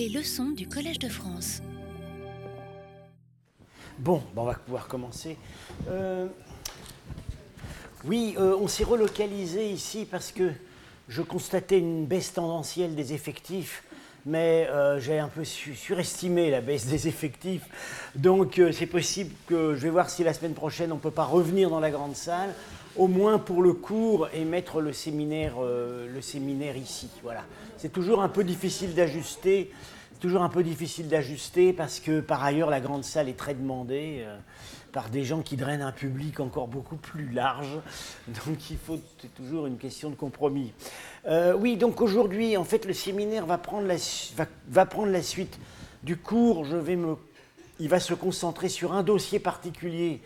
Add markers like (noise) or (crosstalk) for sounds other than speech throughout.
Les leçons du Collège de France. Bon, on va pouvoir commencer. Euh, oui, euh, on s'est relocalisé ici parce que je constatais une baisse tendancielle des effectifs, mais euh, j'ai un peu surestimé la baisse des effectifs. Donc c'est possible que je vais voir si la semaine prochaine on ne peut pas revenir dans la grande salle, au moins pour le cours et mettre le séminaire, le séminaire ici. Voilà. C'est toujours un peu difficile d'ajuster toujours un peu difficile d'ajuster parce que par ailleurs la grande salle est très demandée euh, par des gens qui drainent un public encore beaucoup plus large. (laughs) Donc il faut c'est toujours une question de compromis. Euh, oui, donc aujourd'hui en fait le séminaire va prendre la, va, prendre la suite du cours. Je vais me, il va se concentrer sur un dossier particulier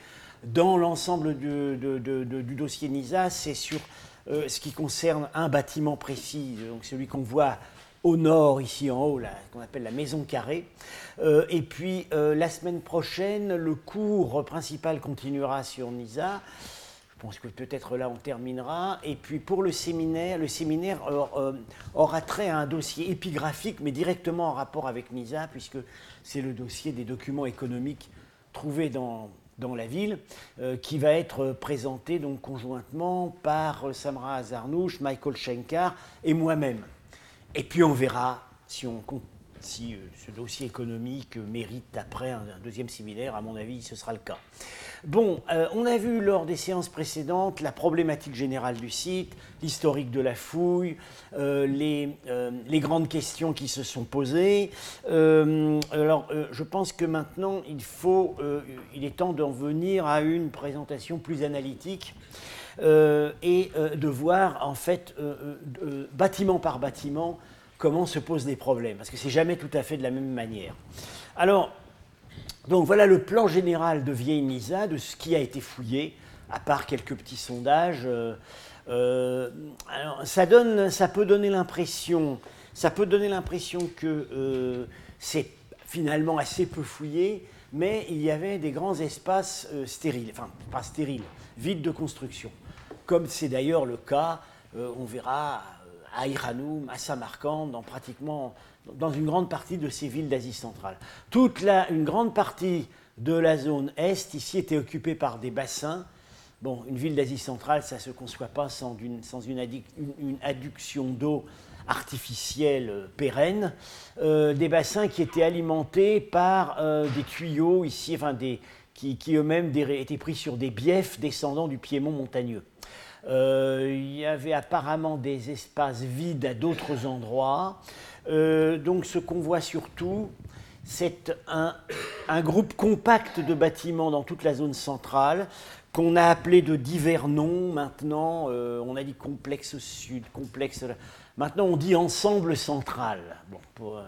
dans l'ensemble du, dossier NISA. C'est sur euh, ce qui concerne un bâtiment précis, donc celui qu'on voit au nord, ici en haut, qu'on appelle la maison carrée. Euh, et puis euh, la semaine prochaine, le cours principal continuera sur Nisa. Je pense que peut-être là on terminera. Et puis pour le séminaire, le séminaire aura trait à un dossier épigraphique, mais directement en rapport avec Nisa, puisque c'est le dossier des documents économiques trouvés dans, dans la ville, qui va être présenté donc conjointement par Samra Azarnouch, Michael Schenkar et moi-même. Et puis on verra si, on, si euh, ce dossier économique mérite après un, deuxième séminaire. À mon avis, ce sera le cas. Bon, euh, on a vu lors des séances précédentes la problématique générale du site, l'historique de la fouille, euh, les, les, grandes questions qui se sont posées. alors, je pense que maintenant, il, faut, il est temps d'en venir à une présentation plus analytique. Euh, et euh, de voir en fait euh, bâtiment par bâtiment comment se posent les problèmes, parce que c'est jamais tout à fait de la même manière. Alors, donc voilà le plan général de Vieille Nisa, de ce qui a été fouillé, à part quelques petits sondages. alors, ça, donne, ça peut donner l'impression, ça peut donner l'impression que c'est finalement assez peu fouillé, mais il y avait des grands espaces stériles, enfin pas stériles, vides de construction comme c'est d'ailleurs le cas, euh, on verra, euh, à Iranoum, à Samarkand, dans pratiquement dans une grande partie de ces villes d'Asie centrale. Toute une grande partie de la zone est ici était occupée par des bassins. Bon, une ville d'Asie centrale, ça ne se conçoit pas sans, une, sans adduction d'eau artificielle euh, pérenne, des bassins qui étaient alimentés par des tuyaux ici, enfin qui, eux-mêmes étaient pris sur des biefs descendant du piémont montagneux. Euh, il y avait apparemment des espaces vides à d'autres endroits. Euh, donc ce qu'on voit surtout, c'est un, groupe compact de bâtiments dans toute la zone centrale qu'on a appelé de divers noms maintenant. Euh, on a dit complexe sud, complexe. Maintenant on dit ensemble central, bon, pour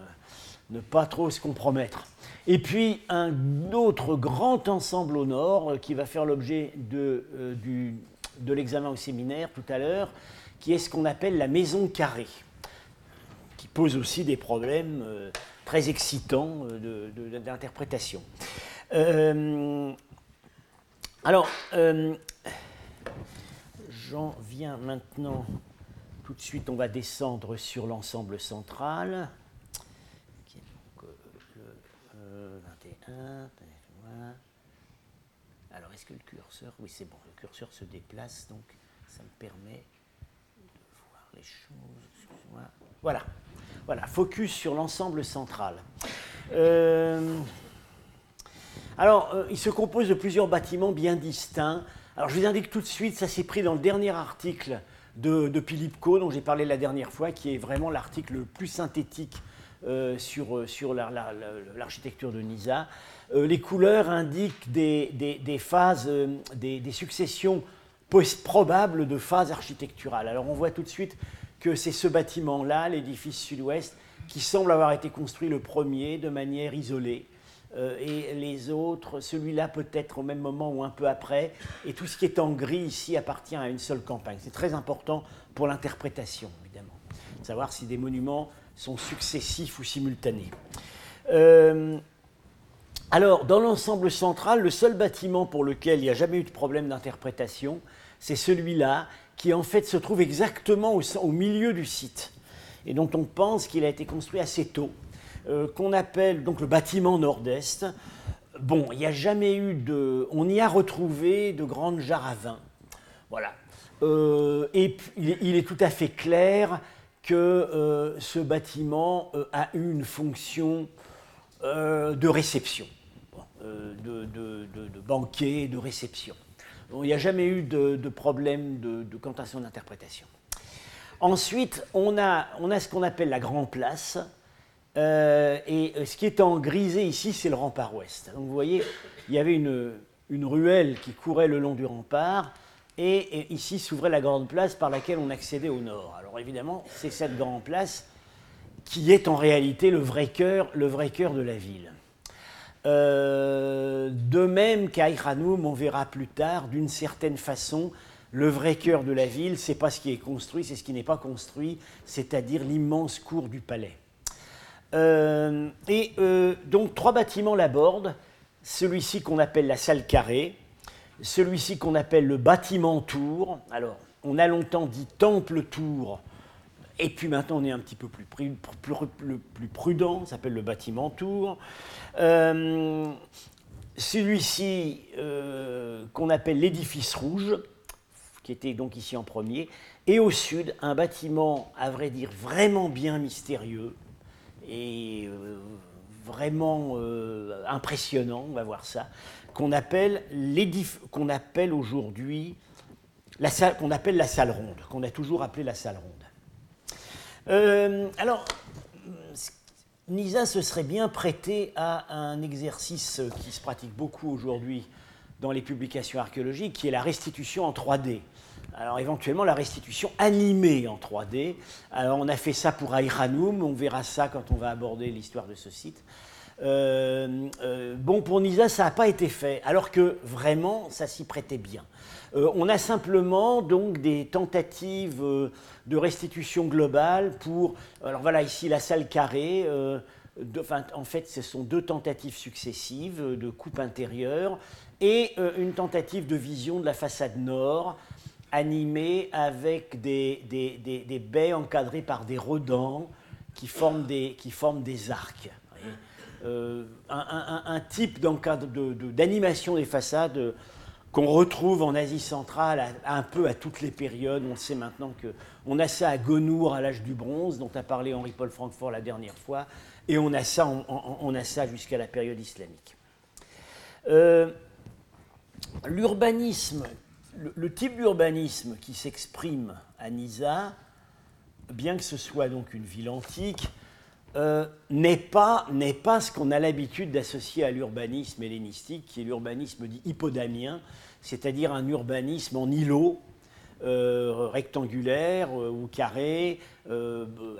ne pas trop se compromettre. Et puis un autre grand ensemble au nord qui va faire l'objet de l'examen au séminaire tout à l'heure, qui est ce qu'on appelle la maison carrée, pose aussi des problèmes euh, très excitants euh, d'interprétation. Euh, alors, j'en viens maintenant, tout de suite, on va descendre sur l'ensemble central. Qui est donc le 21. Alors, est-ce que le curseur. Oui, c'est bon, le curseur se déplace, donc ça me permet de voir les choses. Voilà. Voilà, focus sur l'ensemble central. Euh, alors, euh, il se compose de plusieurs bâtiments bien distincts. Alors, je vous indique tout de suite, ça s'est pris dans le dernier article de, de Philippe Co, dont j'ai parlé la dernière fois, qui est vraiment l'article le plus synthétique euh, sur, sur l'architecture de Nisa. Les couleurs indiquent des, phases, euh, des, successions probables de phases architecturales. Alors on voit tout de suite c'est ce bâtiment-là, l'édifice sud-ouest, qui semble avoir été construit le premier de manière isolée. Euh, et les autres, celui-là peut-être au même moment ou un peu après, et tout ce qui est en gris ici appartient à une seule campagne. C'est très important pour l'interprétation, évidemment, de savoir si des monuments sont successifs ou simultanés. Alors, dans l'ensemble central, le seul bâtiment pour lequel il n'y a jamais eu de problème d'interprétation, c'est celui-là, qui en fait se trouve exactement au, milieu du site, et dont on pense qu'il a été construit assez tôt. qu'on appelle donc le bâtiment nord-est. Bon, il n'y a jamais eu de. On y a retrouvé de grandes jarres à vin. Voilà. et il est, tout à fait clair que ce bâtiment a eu une fonction de réception, de, banquet, de réception. Il n'y a jamais eu de, problème de, quant à son interprétation. Ensuite, on a, ce qu'on appelle la Grand Place. Euh, et ce qui est en grisé ici, c'est le rempart ouest. Donc vous voyez, il y avait une, ruelle qui courait le long du rempart. Et, ici s'ouvrait la grande place par laquelle on accédait au nord. Alors évidemment, c'est cette grande place qui est en réalité le vrai cœur, le vrai cœur de la ville. Euh, de même qu'à Ikhanoum, on verra plus tard, d'une certaine façon, le vrai cœur de la ville, c'est pas ce qui est construit, c'est ce qui n'est pas construit, c'est-à-dire l'immense cour du palais. Euh, et euh, donc trois bâtiments l'abordent, celui-ci qu'on appelle la salle carrée, celui-ci qu'on appelle le bâtiment tour. Alors, on a longtemps dit temple tour, et puis maintenant on est un petit peu plus, plus, prudent, ça s'appelle le bâtiment tour. Euh, celui-ci qu'on appelle l'édifice rouge, qui était donc ici en premier, et au sud, un bâtiment, à vrai dire, vraiment bien mystérieux et euh, vraiment euh, impressionnant, on va voir ça, qu'on appelle, appelle aujourd'hui qu'on appelle la salle ronde, qu'on a toujours appelé la salle ronde. Euh, alors, Nisa se serait bien prêté à un exercice qui se pratique beaucoup aujourd'hui dans les publications archéologiques, qui est la restitution en 3D. Alors éventuellement la restitution animée en 3D. Alors on a fait ça pour Aïranoum, on verra ça quand on va aborder l'histoire de ce site. Euh, euh, bon, pour Nisa, ça n'a pas été fait, alors que vraiment, ça s'y prêtait bien. Euh, on a simplement donc des tentatives de restitution globale pour. Alors voilà, ici la salle carrée. en fait, ce sont deux tentatives successives de coupe intérieure et une tentative de vision de la façade nord animé avec des, baies encadrées par des redans qui forment des, arcs. Euh, un, type d'animation des façades qu'on retrouve en Asie centrale un peu à toutes les périodes. On sait maintenant qu'on a ça à Gonour à l'âge du bronze, dont a parlé Henri-Paul Francfort la dernière fois, et on a ça, on, jusqu'à la période islamique. Euh, l'urbanisme le, type d'urbanisme qui s'exprime à Nisa, bien que ce soit donc une ville antique, euh, n'est pas, pas ce qu'on a l'habitude d'associer à l'urbanisme hellénistique, qui est l'urbanisme dit hippodamien, c'est-à-dire un urbanisme en îlot, euh, rectangulaire euh, ou carré,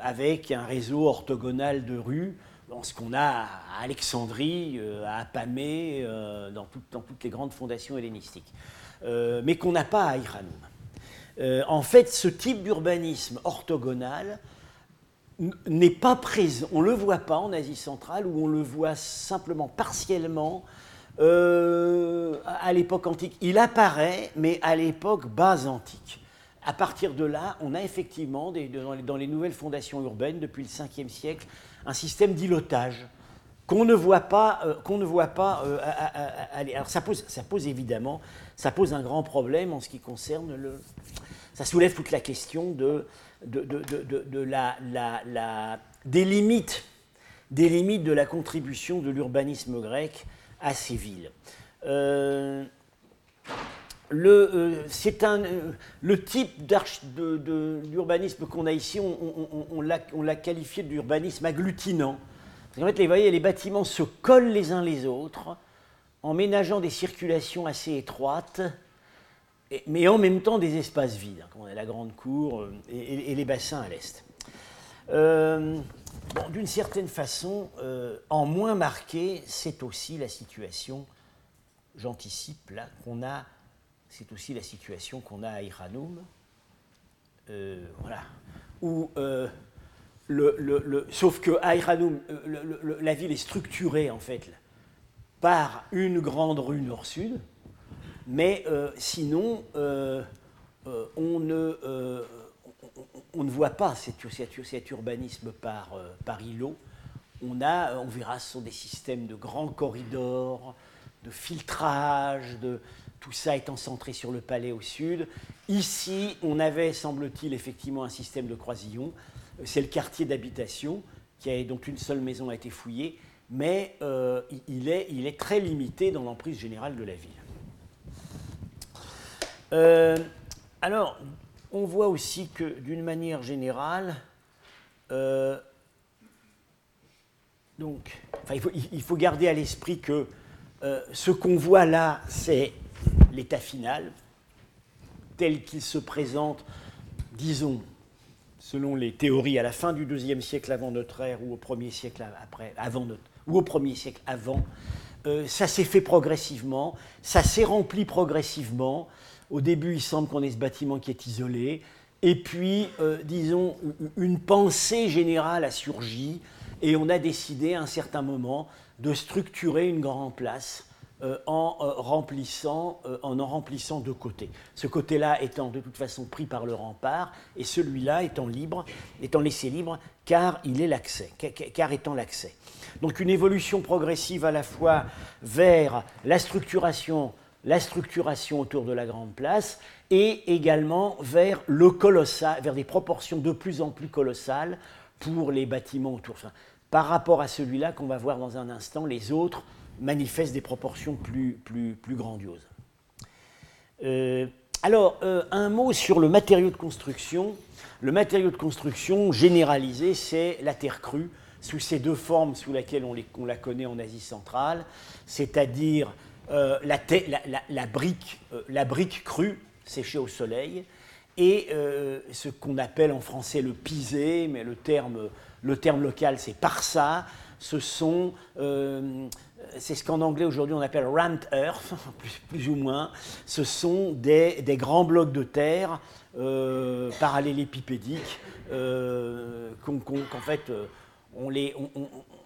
avec un réseau orthogonal de rues, ce qu'on a à Alexandrie, à Apamée, dans, dans, toutes les grandes fondations hellénistiques. Euh, mais qu'on n'a pas à Iran. Euh, en fait, ce type d'urbanisme orthogonal n'est pas présent, on ne le voit pas en Asie centrale, ou on le voit simplement partiellement euh, à l'époque antique. Il apparaît, mais à l'époque base antique. À partir de là, on a effectivement, dans, les, nouvelles fondations urbaines, depuis le 5e siècle, un système d'îlotage qu'on ne voit pas, qu'on ne voit pas aller. Alors ça pose, ça pose évidemment ça pose un grand problème en ce qui concerne le. Ça soulève toute la question de, de, la, des, limites, des limites de la contribution de l'urbanisme grec à ces villes. Euh, le, euh, c'est un, euh, le type d'urbanisme qu'on a ici, on, on, on l'a qualifié d'urbanisme agglutinant. En fait, les, voyez, les bâtiments se collent les uns les autres en ménageant des circulations assez étroites, mais en même temps des espaces vides, hein, comme on a la grande cour euh, et, les bassins à l'est. Euh, d'une certaine façon, euh, en moins marqué, c'est aussi la situation, j'anticipe là, qu'on a, c'est aussi la situation qu'on a à Iranoum, voilà, où le, sauf que à Iranoum, la ville est structurée en fait par une grande rue nord-sud, mais euh, sinon, euh, euh, on, ne, voit pas cet, urbanisme par, par îlot. on a, on verra, ce sont des systèmes de grands corridors, de filtrage, de, tout ça étant centré sur le palais au sud. Ici, on avait, semble-t-il, effectivement un système de croisillons. C'est le quartier d'habitation, qui a donc une seule maison a été fouillée, mais il, est, très limité dans l'emprise générale de la ville. Euh, alors, on voit aussi que d'une manière générale, euh, il, faut, garder à l'esprit que ce qu'on voit là, c'est l'état final, tel qu'il se présente, disons, selon les théories, à la fin du deuxième siècle avant notre ère ou au premier siècle avant notre, ou au premier siècle avant, euh, ça s'est fait progressivement, ça s'est rempli progressivement. Au début, il semble qu'on ait ce bâtiment qui est isolé, et puis, euh, disons, une pensée générale a surgi, et on a décidé à un certain moment de structurer une grande place euh, en, euh, remplissant, en en remplissant deux côtés. Ce côté-là étant de toute façon pris par le rempart, et celui-là étant libre, étant laissé libre, car il est l'accès, car étant l'accès. Donc une évolution progressive à la fois vers la structuration, la structuration autour de la grande place, et également vers le colossal, vers des proportions de plus en plus colossales pour les bâtiments autour. par rapport à celui-là qu'on va voir dans un instant, les autres manifeste des proportions plus, plus, plus grandioses. Euh, alors, euh, un mot sur le matériau de construction. Le matériau de construction généralisé, c'est la terre crue, sous ces deux formes sous lesquelles on, la connaît en Asie centrale, c'est-à-dire euh, la, brique, la brique crue, séchée au soleil, et ce qu'on appelle en français le pisé, mais le terme, le terme local c'est parsa, ce sont c'est ce qu'en anglais aujourd'hui on appelle rammed earth, (laughs) plus, ou moins. Ce sont des, grands blocs de terre euh, parallélépipédiques euh, qu'en fait euh, on les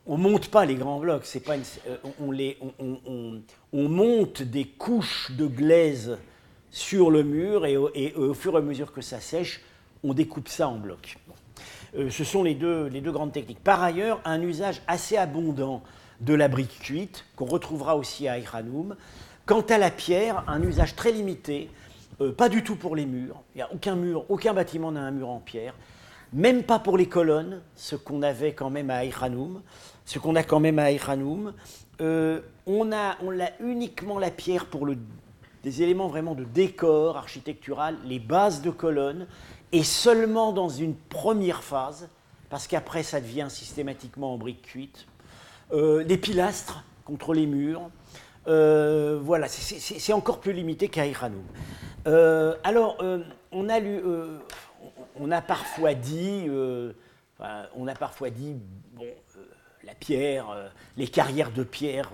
monte pas les grands blocs, c'est pas euh, on, les, on, monte des couches de glaise sur le mur et, au fur et à mesure que ça sèche, on découpe ça en blocs. ce sont les deux, les deux grandes techniques. Par ailleurs, un usage assez abondant de la brique cuite, qu'on retrouvera aussi à Iranoum. Quant à la pierre, un usage très limité, euh, pas du tout pour les murs. Il n'y a aucun mur, aucun bâtiment n'a un mur en pierre. Même pas pour les colonnes, ce qu'on avait quand même à Iranoum. Ce qu'on a quand même à Iranoum. Euh, on, a, on a uniquement la pierre pour des éléments vraiment de décor architectural, les bases de colonnes, et seulement dans une première phase, parce qu'après ça devient systématiquement en brique cuite. Euh, des pilastres contre les murs. Euh, voilà, c'est encore plus limité qu'à Iranoum. Euh, alors, on a lu, on a parfois dit, on a parfois dit, bon, la pierre, les carrières de pierre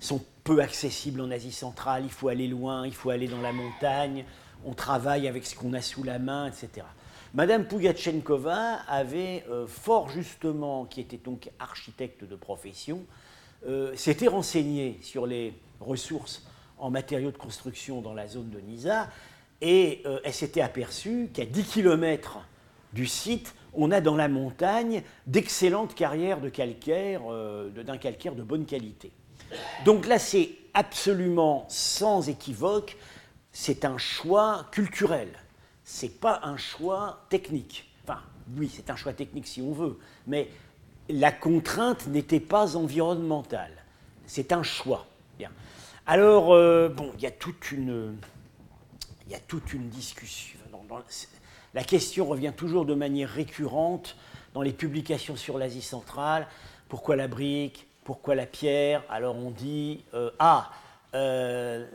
sont peu accessibles en Asie centrale, il faut aller loin, il faut aller dans la montagne, on travaille avec ce qu'on a sous la main, etc. Madame Pougatchenkova avait euh, fort justement, qui était donc architecte de profession, euh, s'était renseignée sur les ressources en matériaux de construction dans la zone de Nisa et euh, elle s'était aperçue qu'à 10 km du site, on a dans la montagne d'excellentes carrières de calcaire, d'un calcaire de bonne qualité. Donc là, c'est absolument sans équivoque, c'est un choix culturel c'est pas un choix technique. Enfin, oui, c'est un choix technique si on veut, mais la contrainte n'était pas environnementale. C'est un choix. Alors, euh, bon, il y a toute une, il y a toute une discussion. la question revient toujours de manière récurrente dans les publications sur l'Asie centrale. Pourquoi la brique? Pourquoi la pierre? Alors on dit euh, ah, euh,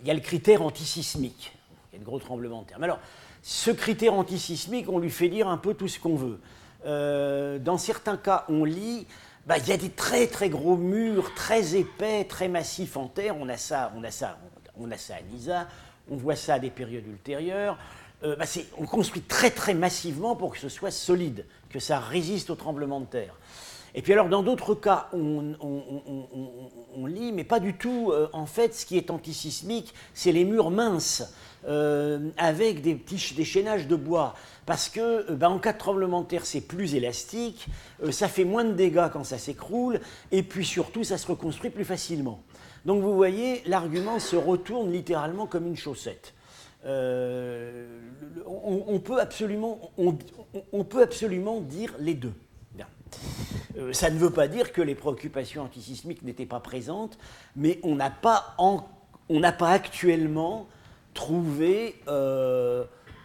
il y a le critère antisismique. Il y a de gros tremblements de terre. Mais alors, ce critère antisismique, on lui fait dire un peu tout ce qu'on veut. Euh, dans certains cas, on lit, bah, il y a des très très gros murs, très épais, très massifs en terre. On a ça, on a ça, on a ça à Nisa. On voit ça à des périodes ultérieures. Euh, bah, on construit très très massivement pour que ce soit solide, que ça résiste au tremblement de terre. Et puis alors dans d'autres cas, on, lit, mais pas du tout. Euh, en fait, ce qui est antisismique, c'est les murs minces. Euh, avec des petits déchaînages de bois. parce que ben, en cas de tremblement de terre, c'est plus élastique, ça fait moins de dégâts quand ça s'écroule, et puis surtout, ça se reconstruit plus facilement. Donc vous voyez, l'argument se retourne littéralement comme une chaussette. on, peut absolument, on, peut absolument dire les deux. ça ne veut pas dire que les préoccupations antisismiques n'étaient pas présentes, mais on n'a pas, pas actuellement trouvé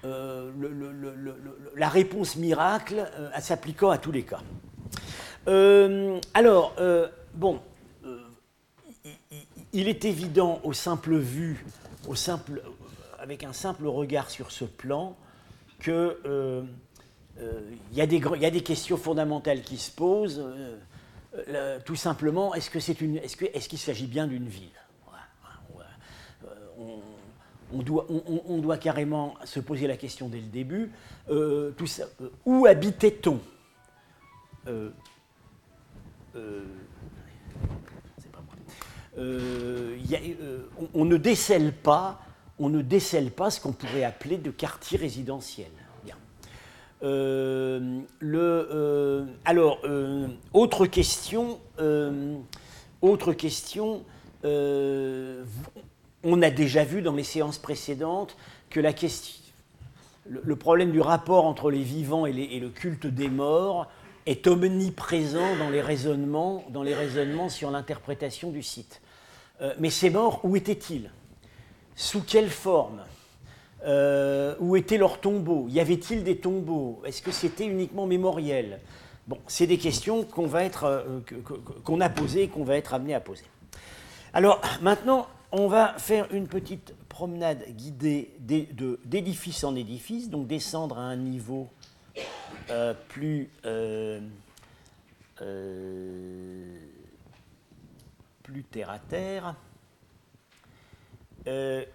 euh, la réponse miracle euh, s'appliquant à tous les cas. Euh, alors, bon, il, est évident au simple vue, au simple, avec un simple regard sur ce plan, que il y, a des questions fondamentales qui se posent. tout simplement, est-ce qu'il est est s'agit bien d'une ville? On doit, on, doit, carrément se poser la question dès le début. Euh, tout ça, euh, où habitait-on? Euh, on, ne décèle pas, on ne pas ce qu'on pourrait appeler de quartier résidentiel. le, alors, autre question, autre question on a déjà vu dans les séances précédentes que la question, le, problème du rapport entre les vivants et, le culte des morts est omniprésent dans les raisonnements, dans les raisonnements sur l'interprétation du site. Euh, mais ces morts, où étaient-ils Sous quelle forme? Euh, Où étaient leurs tombeaux? Y avait-il des tombeaux? Est-ce que c'était uniquement mémoriel? Bon, c'est des questions qu'on va être, euh, qu'on a posées et qu'on va être amené à poser. Alors maintenant, on va faire une petite promenade guidée d'édifice en édifice, donc descendre à un niveau euh, plus, euh, euh, plus terre à terre.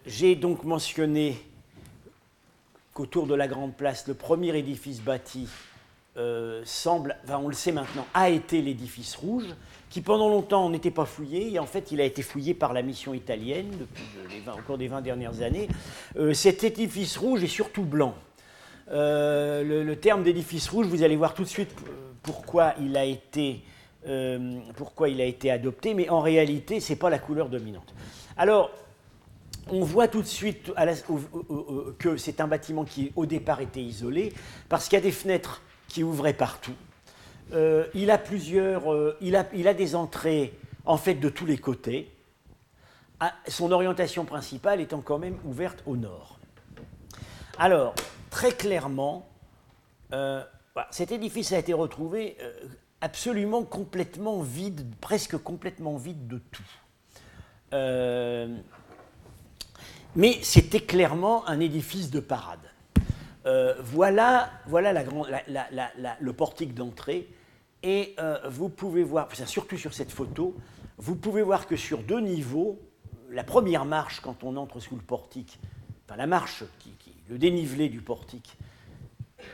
J'ai donc mentionné qu'autour de la Grande Place, le premier édifice bâti semble, on le sait maintenant, a été l'édifice rouge qui pendant longtemps n'était pas fouillé, et en fait il a été fouillé par la mission italienne au cours des 20 dernières années. Cet édifice rouge est surtout blanc. Euh, le, terme d'édifice rouge, vous allez voir tout de suite pourquoi il a été, euh, pourquoi il a été adopté, mais en réalité, ce n'est pas la couleur dominante. Alors, on voit tout de suite que c'est un bâtiment qui au départ était isolé, parce qu'il y a des fenêtres qui ouvraient partout. Euh, il, a plusieurs, il, a, il, a, des entrées en fait de tous les côtés. Ah, son orientation principale étant quand même ouverte au nord. Alors, très clairement, euh, cet édifice a été retrouvé absolument complètement vide, presque complètement vide de tout. mais c'était clairement un édifice de parade. voilà voilà le portique d'entrée et euh, vous pouvez voir, surtout sur cette photo, vous pouvez voir que sur deux niveaux, la première marche quand on entre sous le portique, enfin la marche, qui, le dénivelé du portique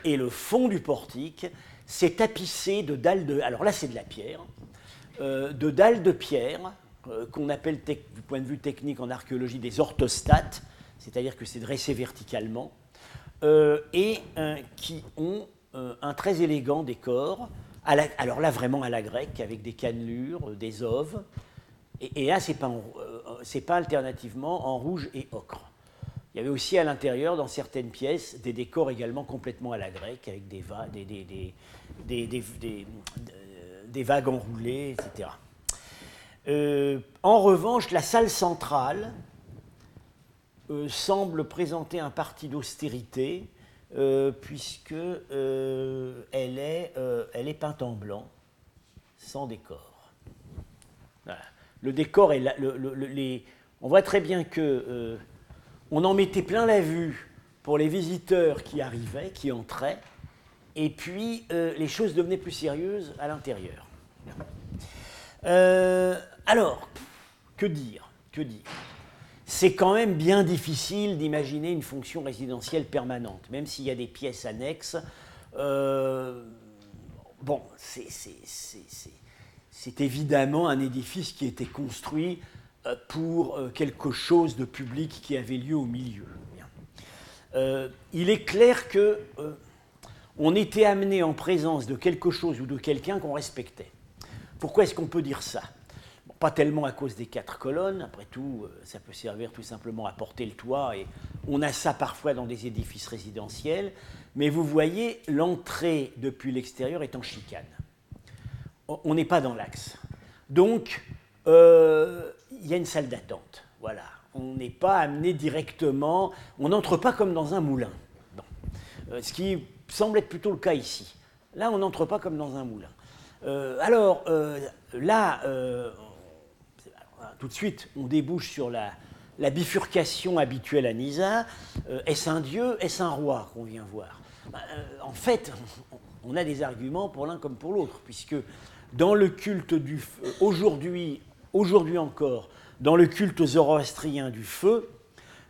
et le fond du portique, c'est tapissé de dalles de... Alors là c'est de la pierre, euh, de dalles de pierre euh, qu'on appelle du point de vue technique en archéologie des orthostates, c'est-à-dire que c'est dressé verticalement, et qui ont un très élégant décor alors là, vraiment à la grecque, avec des cannelures, euh, des oves. Et, là, c'est pas, euh, pas alternativement en rouge et ocre. Il y avait aussi à l'intérieur, dans certaines pièces, des décors également complètement à la grecque, avec des, des, vagues enroulées, etc. Euh, en revanche, la salle centrale semble présenter un parti d'austérité euh, puisque euh, elle, est, euh, peinte en blanc, sans décor. Le décor est là, on voit très bien que on en mettait plein la vue pour les visiteurs qui arrivaient, qui entraient, et puis les choses devenaient plus sérieuses à l'intérieur. alors, que dire Que dire? C'est quand même bien difficile d'imaginer une fonction résidentielle permanente, même s'il y a des pièces annexes. Euh, bon, c'est évidemment un édifice qui était construit euh, pour euh, quelque chose de public qui avait lieu au milieu. il est clair que on était amené en présence de quelque chose ou de quelqu'un qu'on respectait. Pourquoi est-ce qu'on peut dire ça? Pas tellement à cause des quatre colonnes, après tout, euh, ça peut servir tout simplement à porter le toit, et on a ça parfois dans des édifices résidentiels, mais vous voyez, l'entrée depuis l'extérieur est en chicane. On n'est pas dans l'axe. Donc, euh, il y a une salle d'attente. Voilà. On n'est pas amené directement, on n'entre pas comme dans un moulin. Euh, ce qui semble être plutôt le cas ici. Là, on n'entre pas comme dans un moulin. Euh, alors, là, tout de suite, on débouche sur la, bifurcation habituelle à Nisa. est-ce un dieu, est-ce un roi qu'on vient voir? Bah, En fait, on a des arguments pour l'un comme pour l'autre, puisque dans le culte du aujourd'hui, aujourd'hui encore, dans le culte zoroastrien du feu,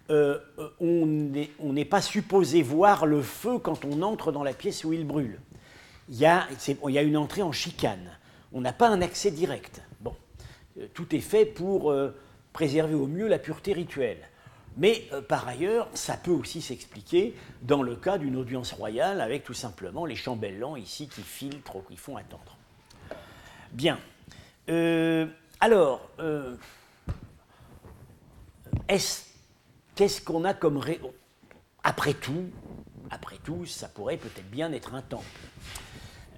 euh, on n'est pas supposé voir le feu quand on entre dans la pièce où il brûle. Il y a, une entrée en chicane. On n'a pas un accès direct. Bon, euh, tout est fait pour euh, préserver au mieux la pureté rituelle. Mais par ailleurs, ça peut aussi s'expliquer dans le cas d'une audience royale avec tout simplement les chambellans ici qui filtrent ou qui font attendre. Bien. Euh, alors, euh, qu'est-ce qu'on a comme... Après tout, après tout, ça pourrait peut-être bien être un temple.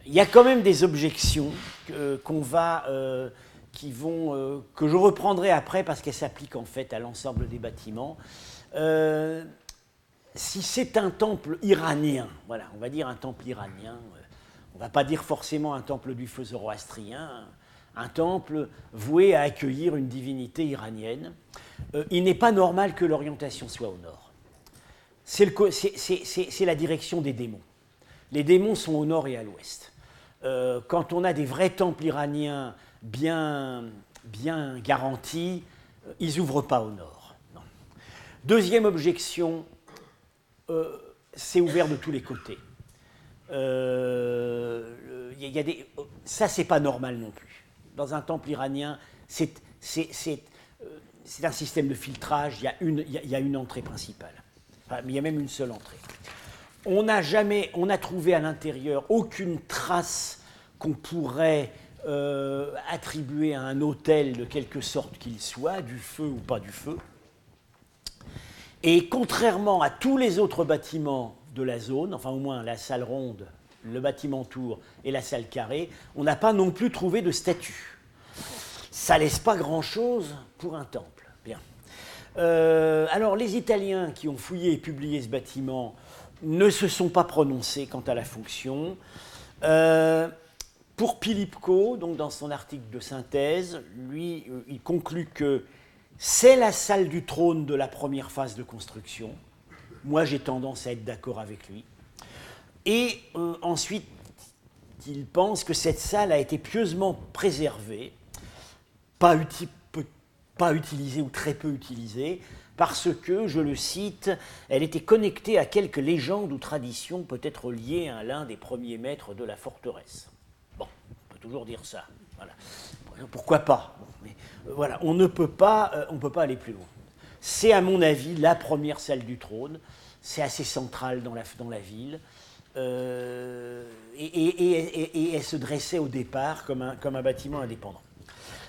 Il y a quand même des objections euh, qui vont, que je reprendrai après parce qu'elles s'appliquent en fait à l'ensemble des bâtiments. si c'est un temple iranien, voilà, on va dire un temple iranien, on ne va pas dire forcément un temple du feu zoroastrien, un temple voué à accueillir une divinité iranienne. Euh, il n'est pas normal que l'orientation soit au nord. C'est la direction des démons. Les démons sont au nord et à l'ouest. Euh, quand on a des vrais temples iraniens bien, bien garantis, euh, ils n'ouvrent pas au nord. Deuxième objection, c'est ouvert de tous les côtés. Euh, y a ça, c'est pas normal non plus. Dans un temple iranien, c'est un système de filtrage, il y, a une, entrée principale. mais il y a même une seule entrée. On n'a jamais, on a trouvé à l'intérieur aucune trace qu'on pourrait euh, attribuer à un hôtel de quelque sorte qu'il soit, du feu ou pas du feu. Et contrairement à tous les autres bâtiments de la zone, enfin au moins la salle ronde, le bâtiment tour et la salle carrée, on n'a pas non plus trouvé de statue. Ça laisse pas grand-chose pour un temple. Bien. Euh, alors les Italiens qui ont fouillé et publié ce bâtiment ne se sont pas prononcés quant à la fonction. Euh, pour Pilipko, donc dans son article de synthèse, lui, euh, il conclut que c'est la salle du trône de la première phase de construction. Moi, j'ai tendance à être d'accord avec lui. Et euh, ensuite, il pense que cette salle a été pieusement préservée, pas, utilisée ou très peu utilisée, parce que, je le cite, elle était connectée à quelques légendes ou traditions peut-être liées à l'un des premiers maîtres de la forteresse. Bon, on peut toujours dire ça. Voilà. Pourquoi pas Mais euh, voilà, on ne peut pas, euh, on peut pas aller plus loin. C'est à mon avis la première salle du trône. C'est assez central dans la ville. Euh, et, elle se dressait au départ comme un, bâtiment indépendant.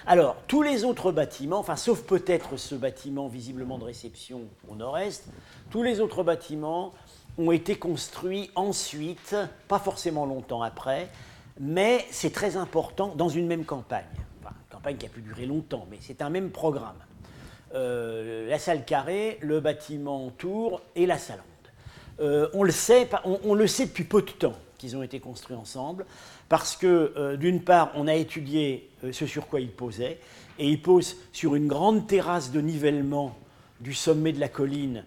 Alors, tous les autres bâtiments, enfin, sauf peut-être ce bâtiment visiblement de réception au nord-est, tous les autres bâtiments ont été construits ensuite, pas forcément longtemps après, mais c'est très important dans une même campagne. Une campagne qui a pu durer longtemps, mais c'est un même programme. Euh, la salle carrée, le bâtiment tour et la salle. Euh, on, le sait, depuis peu de temps qu'ils ont été construits ensemble, parce que euh, d'une part, on a étudié ce sur quoi ils posaient, et ils posent sur une grande terrasse de nivellement du sommet de la colline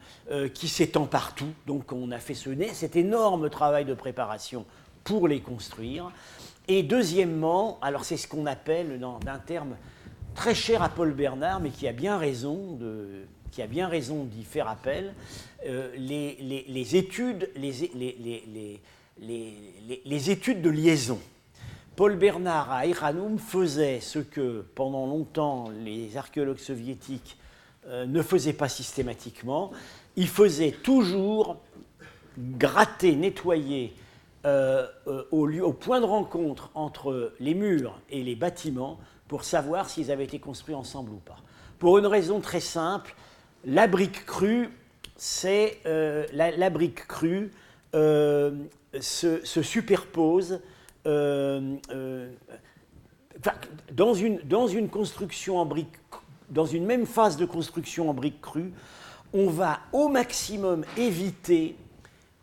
qui s'étend partout. Donc on a fait ce, cet énorme travail de préparation pour les construire. Et deuxièmement, alors c'est ce qu'on appelle d'un terme très cher à Paul Bernard, mais qui a bien raison d'y faire appel, euh, les, études, les, études de liaison. Paul Bernard à Iranum faisait ce que pendant longtemps les archéologues soviétiques euh, ne faisaient pas systématiquement. Il faisait toujours gratter, nettoyer au, lieu, au point de rencontre entre les murs et les bâtiments pour savoir s'ils avaient été construits ensemble ou pas. Pour une raison très simple, la brique crue, c'est la, brique crue se, superpose dans, une, dans construction en brique, dans une même phase de construction en brique crue, on va au maximum éviter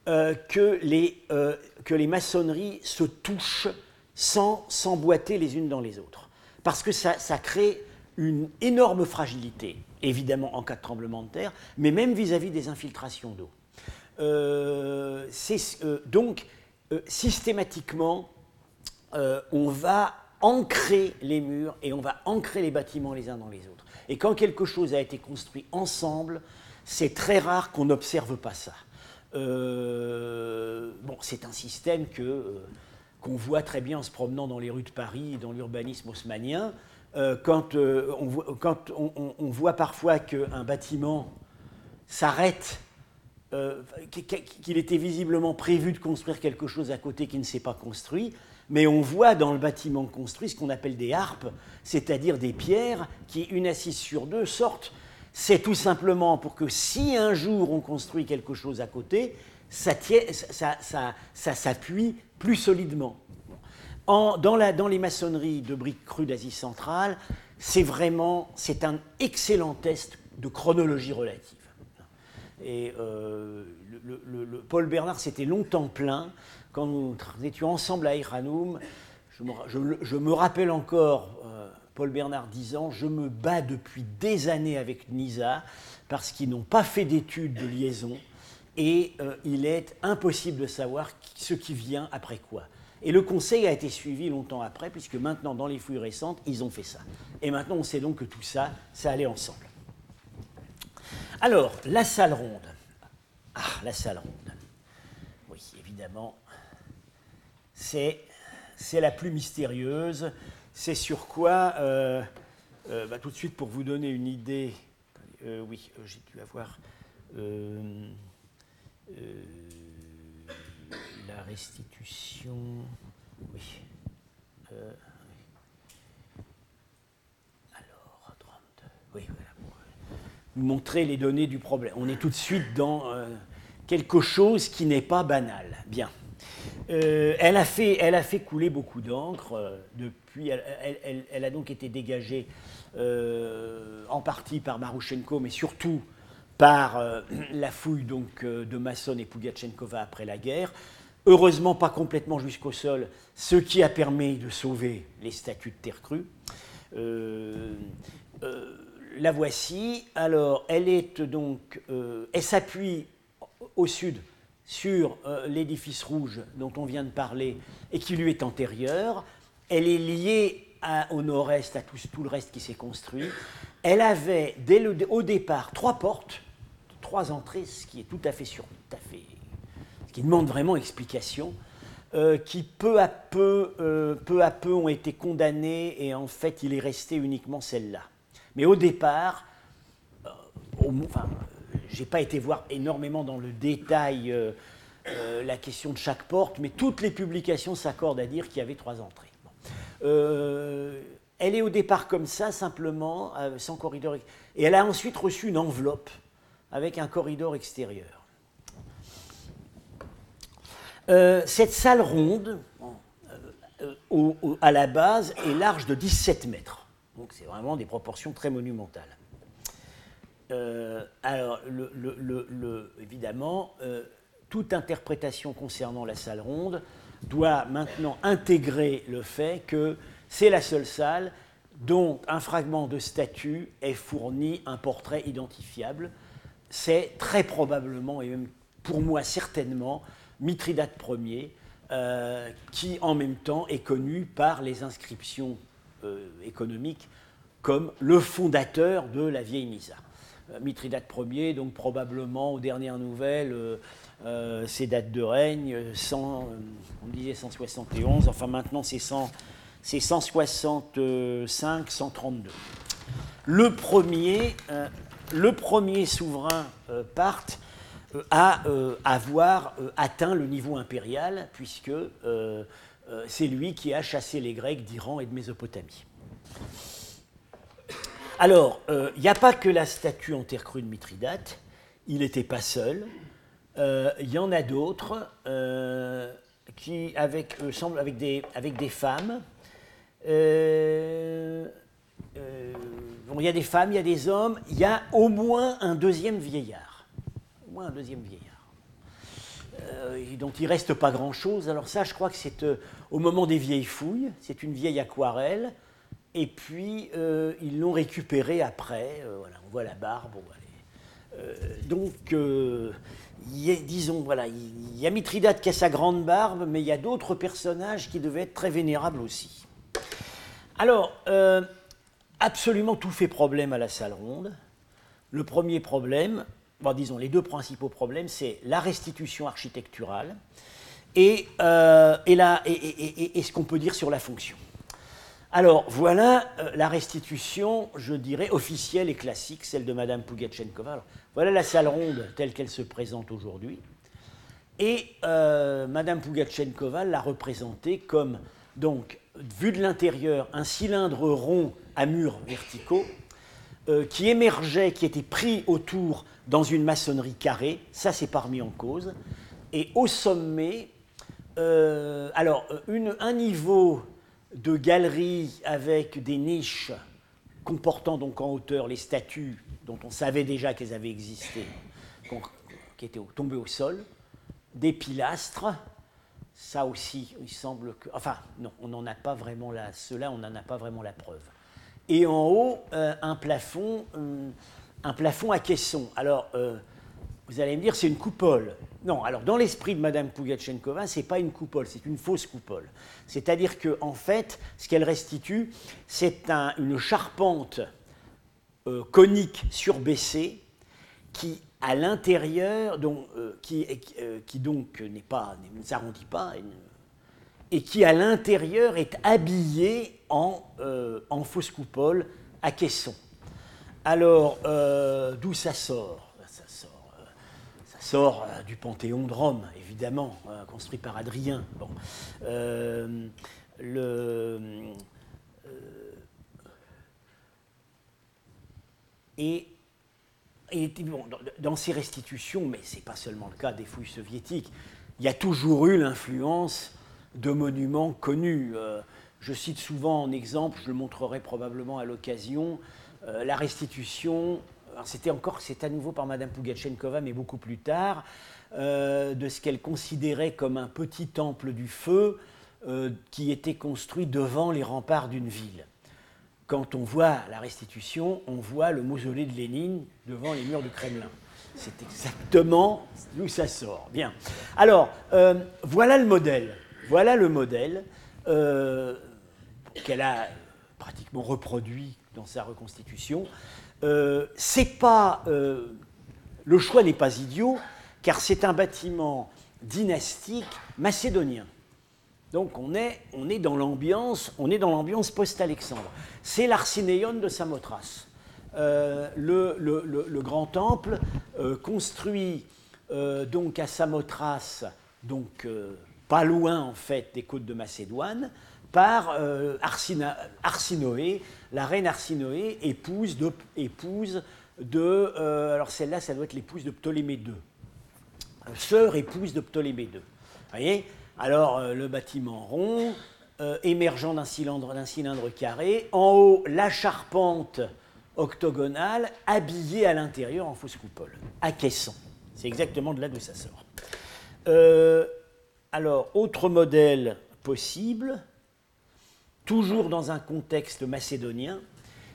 euh, que, les, euh, que les maçonneries se touchent sans s'emboîter les unes dans les autres. Parce que ça, ça, crée une énorme fragilité, évidemment en cas de tremblement de terre, mais même vis-à-vis des infiltrations d'eau. Euh, donc, systématiquement, on va ancrer les murs et on va ancrer les bâtiments les uns dans les autres. Et quand quelque chose a été construit ensemble, c'est très rare qu'on n'observe pas ça. Euh, bon, c'est un système que, euh, qu'on voit très bien en se promenant dans les rues de Paris, dans l'urbanisme haussmanien. Euh, quand, quand on, voit parfois qu'un bâtiment s'arrête, qu'il était visiblement prévu de construire quelque chose à côté qui ne s'est pas construit, mais on voit dans le bâtiment construit ce qu'on appelle des harpes, c'est-à-dire des pierres qui, une assise sur deux, sortent. C'est tout simplement pour que si un jour on construit quelque chose à côté, ça, s'appuie plus solidement. Dans, les maçonneries de briques crues d'Asie centrale, c'est vraiment c'est un excellent test de chronologie relative. Et euh, Paul Bernard s'était longtemps plaint quand nous étions ensemble à Iranoum, je me, rappelle encore euh, Paul Bernard disant Je me bats depuis des années avec Nisa parce qu'ils n'ont pas fait d'études de liaison et euh, il est impossible de savoir ce qui vient après quoi. Et le conseil a été suivi longtemps après, puisque maintenant, dans les fouilles récentes, ils ont fait ça. Et maintenant, on sait donc que tout ça, ça allait ensemble. Alors, la salle ronde. Ah, la salle ronde. Oui, évidemment, c'est la plus mystérieuse. C'est sur quoi, euh, euh, bah, tout de suite pour vous donner une idée, euh, oui, j'ai dû avoir la restitution, oui. alors, oui, voilà, vous montrer les données du problème. On est tout de suite dans quelque chose qui n'est pas banal. Bien. Euh, elle, a fait, couler beaucoup d'encre euh, depuis. Elle, a donc été dégagée euh, en partie par Marushenko, mais surtout par (clears throat) la fouille donc, de Masson et Pugachenkova après la guerre. Heureusement, pas complètement jusqu'au sol, ce qui a permis de sauver les statues de terre crue. la voici. Alors, elle est donc. elle s'appuie au sud sur euh, l'édifice rouge dont on vient de parler et qui lui est antérieur. Elle est liée au nord-est à tout, le reste qui s'est construit. Elle avait dès le, au départ trois portes, trois entrées, ce qui est tout à fait sûr, tout à fait, qui demande vraiment explication. Euh, qui peu à peu, euh, peu à peu ont été condamnées et en fait il est resté uniquement celle-là. Mais au départ, je n'ai pas été voir énormément dans le détail euh, euh, la question de chaque porte, mais toutes les publications s'accordent à dire qu'il y avait trois entrées. Euh, elle est au départ comme ça, simplement, sans corridor. Et elle a ensuite reçu une enveloppe avec un corridor extérieur. Cette salle ronde, à la base, est large de 17 mètres. Donc c'est vraiment des proportions très monumentales. Euh, alors, évidemment, euh, toute interprétation concernant la salle ronde doit maintenant intégrer le fait que c'est la seule salle dont un fragment de statue est fourni un portrait identifiable. C'est très probablement, et même pour moi certainement, Mithridate Ier, euh, qui en même temps est connu par les inscriptions économiques comme le fondateur de la vieille Misa. Euh, Mithridate Ier, donc probablement aux dernières nouvelles, euh, euh, ses dates de règne, 100, on disait 171, enfin maintenant c'est 165, 132. Le premier, le premier souverain Parthe à avoir atteint le niveau impérial, puisque c'est lui qui a chassé les Grecs d'Iran et de Mésopotamie. Alors, il n'y a pas que la statue en terre crue de Mithridate, il n'était pas seul. Il y en a d'autres qui, avec, avec, des, avec des femmes. Euh, euh, bon, il y a des femmes, il y a des hommes, il y a au moins un deuxième vieillard. Un deuxième vieillard. Euh, dont il reste pas grand-chose. Alors ça, je crois que c'est au moment des vieilles fouilles, c'est une vieille aquarelle, et puis ils l'ont récupérée après. voilà, on voit la barbe. donc, disons, voilà, il y a Mithridate qui a sa grande barbe, mais il y a d'autres personnages qui devaient être très vénérables aussi. Alors, euh, absolument tout fait problème à la salle ronde. Le premier problème, disons les deux principaux problèmes, c'est la restitution architecturale et, euh, ce qu'on peut dire sur la fonction. Alors voilà euh, la restitution, je dirais, officielle et classique, celle de Madame Pougatchenkova. voilà la salle ronde telle qu'elle se présente aujourd'hui. Et Madame Pougatchenkova l'a représentée comme donc vu de l'intérieur, un cylindre rond à murs verticaux euh, qui émergeait, qui était pris autour dans une maçonnerie carrée. Ça, c'est pas remis en cause. Et au sommet, euh, alors, un niveau de galerie avec des niches comportant donc en hauteur les statues dont on savait déjà qu'elles avaient existé, qui étaient tombées au sol, des pilastres, ça aussi, il semble que. Enfin, non, on n'en a pas vraiment la. Cela, on n'en a pas vraiment la preuve. Et en haut, euh, un plafond, euh, un plafond à caisson. Alors, euh, vous allez me dire, c'est une coupole. Non, alors dans l'esprit de Madame Pougatchenkova, c'est pas une coupole, c'est une fausse coupole. C'est-à-dire que, en fait, ce qu'elle restitue, c'est une charpente conique surbaissée qui à l'intérieur, qui, donc n'est pas, ne s'arrondit pas, qui à l'intérieur est habillé en, euh, en fausse coupole à caisson. Alors, d'où ça sort? Ça sort, ça sort du Panthéon de Rome, évidemment, construit par Adrien. Bon. le, et et dans ces restitutions, mais ce n'est pas seulement le cas des fouilles soviétiques, il y a toujours eu l'influence de monuments connus. Euh, je cite souvent en exemple, je le montrerai probablement à l'occasion, euh, la restitution, c'était encore, c'est à nouveau par Madame Pugachenkova, mais beaucoup plus tard, euh, de ce qu'elle considérait comme un petit temple du feu qui était construit devant les remparts d'une ville quand on voit la restitution, on voit le mausolée de Lénine devant les murs du Kremlin. C'est exactement d'où ça sort. Bien. Alors, voilà le modèle. Voilà le modèle euh, qu'elle a pratiquement reproduit dans sa reconstitution. Euh, c'est pas, le choix n'est pas idiot, car c'est un bâtiment dynastique macédonien. Donc on est, dans l'ambiance, on est dans l'ambiance post-Alexandre. C'est l'Arcinéon de Samothrace. Euh, le, grand temple euh, construit euh, donc à Samothrace, donc pas loin en fait des côtes de Macédoine, par Arsinoé, la reine Arsinoé, épouse de, épouse de alors celle-là, ça doit être l'épouse de Ptolémée II, sœur épouse de Ptolémée II. Vous voyez? Alors euh, le bâtiment rond, euh, émergeant d'un cylindre, carré, en haut la charpente octogonale, habillée à l'intérieur en fausse coupole, à. C'est exactement de là d'où ça sort. Euh, alors, autre modèle possible, toujours dans un contexte macédonien,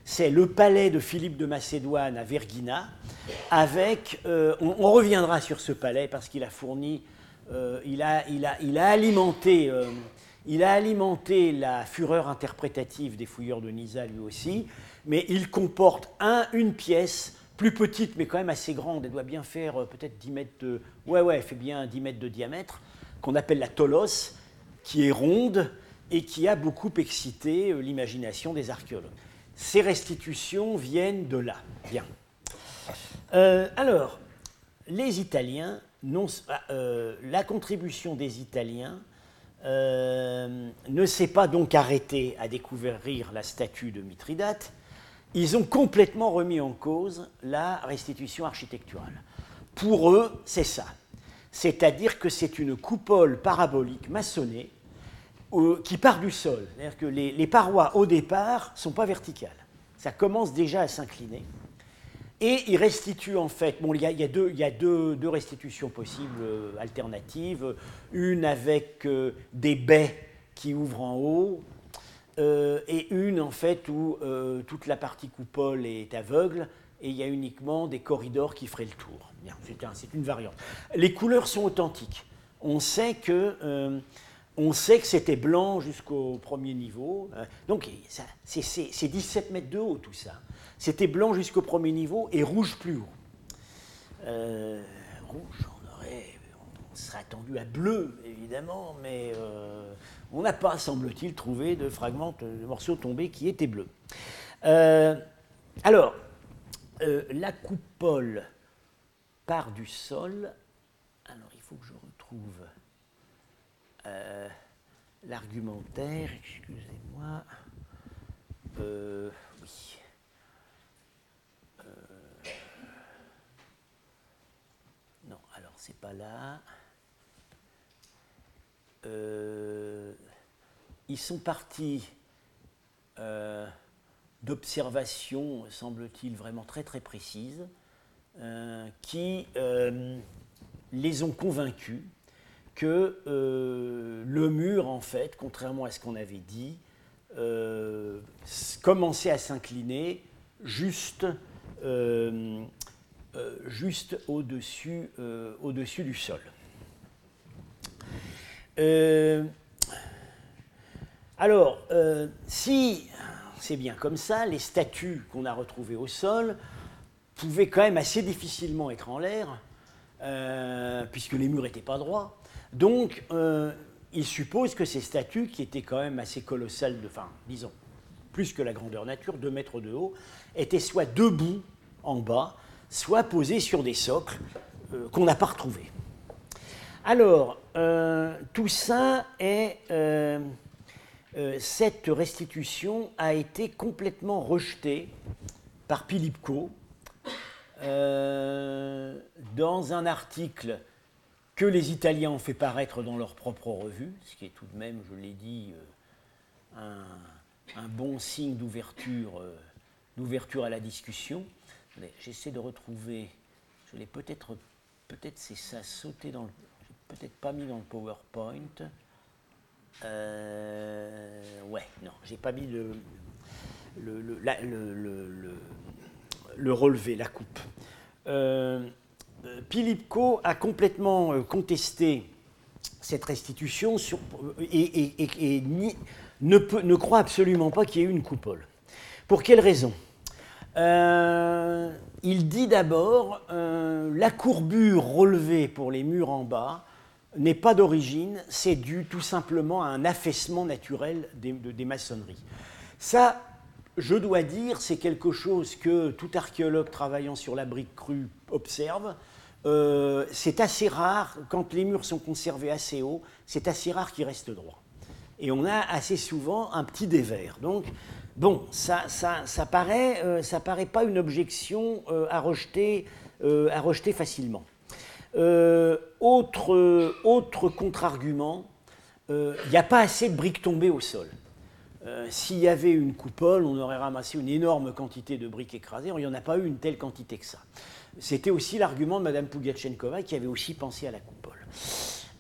c'est le palais de Philippe de Macédoine à Vergina, avec, on, reviendra sur ce palais parce qu'il a fourni euh, il, a, alimenté, euh, il a alimenté la fureur interprétative des fouilleurs de Nisa lui aussi, mais il comporte un, une pièce plus petite mais quand même assez grande, elle doit bien faire euh, peut-être 10 mètres de... Ouais, ouais, fait bien 10 mètres de diamètre, qu'on appelle la tolos, qui est ronde et qui a beaucoup excité l'imagination des archéologues. Ces restitutions viennent de là. Bien. alors, les Italiens, la contribution des Italiens ne s'est pas donc arrêtée à découvrir la statue de Mithridate, ils ont complètement remis en cause la restitution architecturale. Pour eux, c'est ça. C'est-à-dire que c'est une coupole parabolique maçonnée euh, qui part du sol. C'est-à-dire que les, parois, au départ, ne sont pas verticales. Ça commence déjà à s'incliner. Et ils restituent en fait, bon, il y a, deux, restitutions possibles euh, alternatives, une avec euh, des baies qui ouvrent en haut, et une en fait où toute la partie coupole est aveugle et il y a uniquement des corridors qui feraient le tour. C'est une variante. Les couleurs sont authentiques. On sait que, euh, on sait que c'était blanc jusqu'au premier niveau. donc c'est 17 mètres de haut tout ça. C'était blanc jusqu'au premier niveau et rouge plus haut. rouge, on aurait, on serait attendu à bleu évidemment, mais on n'a pas, semble-t-il, trouvé de fragments, de morceaux tombés qui étaient bleus. Euh, alors, euh, la coupole part du sol. Alors, il faut que je retrouve euh, l'argumentaire. Excusez-moi. oui. non, alors c'est pas là. Euh, ils sont partis euh, d'observations, semble-t-il, vraiment très très précises, euh, qui les ont convaincus que le mur, en fait, contrairement à ce qu'on avait dit, commençait à s'incliner juste, juste au-dessus au du sol. Euh, alors, euh, si c'est bien comme ça, les statues qu'on a retrouvées au sol pouvaient quand même assez difficilement être en l'air, euh, puisque les murs n'étaient pas droits. Donc, il suppose que ces statues, qui étaient quand même assez colossales, enfin, disons, plus que la grandeur nature, 2 mètres de haut, étaient soit debout en bas, soit posées sur des socles qu'on n'a pas retrouvés. Alors, euh, tout ça est. Euh, euh, cette restitution a été complètement rejetée par Pilipko dans un article que les Italiens ont fait paraître dans leur propre revue, ce qui est tout de même, je l'ai dit, un, un, bon signe d'ouverture à la discussion. J'essaie de retrouver, je l'ai peut-être, peut-être c'est ça, sauté dans le peut-être pas mis dans le PowerPoint. Euh, ouais, non, j'ai pas mis le, le, le, le, relevé, la coupe. Euh, Pilipko a complètement euh, contesté cette restitution sur, et, ne, croit absolument pas qu'il y ait eu une coupole. Pour quelle raison? Il dit d'abord la courbure relevée pour les murs en bas n'est pas d'origine, c'est dû tout simplement à un affaissement naturel des, maçonneries. Ça, je dois dire, c'est quelque chose que tout archéologue travaillant sur la brique crue observe. Euh, c'est assez rare, quand les murs sont conservés assez haut, c'est assez rare qu'ils restent droits. Et on a assez souvent un petit dévers. Donc, bon, ça, ça, paraît, euh, ça paraît pas une objection euh, à, rejeter, facilement. Autre, autre contre-argument, il n'y a pas assez de briques tombées au sol. Euh, s'il y avait une coupole, on aurait ramassé une énorme quantité de briques écrasées. Il n'y en a pas eu une telle quantité que ça. C'était aussi l'argument de Mme Pugachenkova qui avait aussi pensé à la coupole.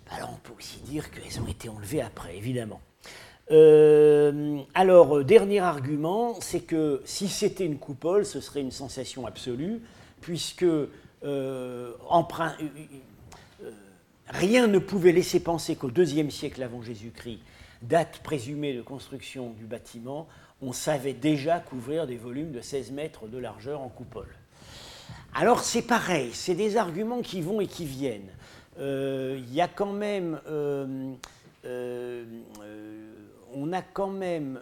Alors on peut aussi dire qu'elles ont été enlevées après, évidemment. alors, dernier argument, c'est que si c'était une coupole, ce serait une sensation absolue, puisque euh, euh, euh, rien ne pouvait laisser penser qu'au deuxième siècle avant Jésus-Christ, date présumée de construction du bâtiment, on savait déjà couvrir des volumes de 16 mètres de largeur en coupole. Alors c'est pareil, c'est des arguments qui vont et qui viennent. Il y a quand même, on a quand même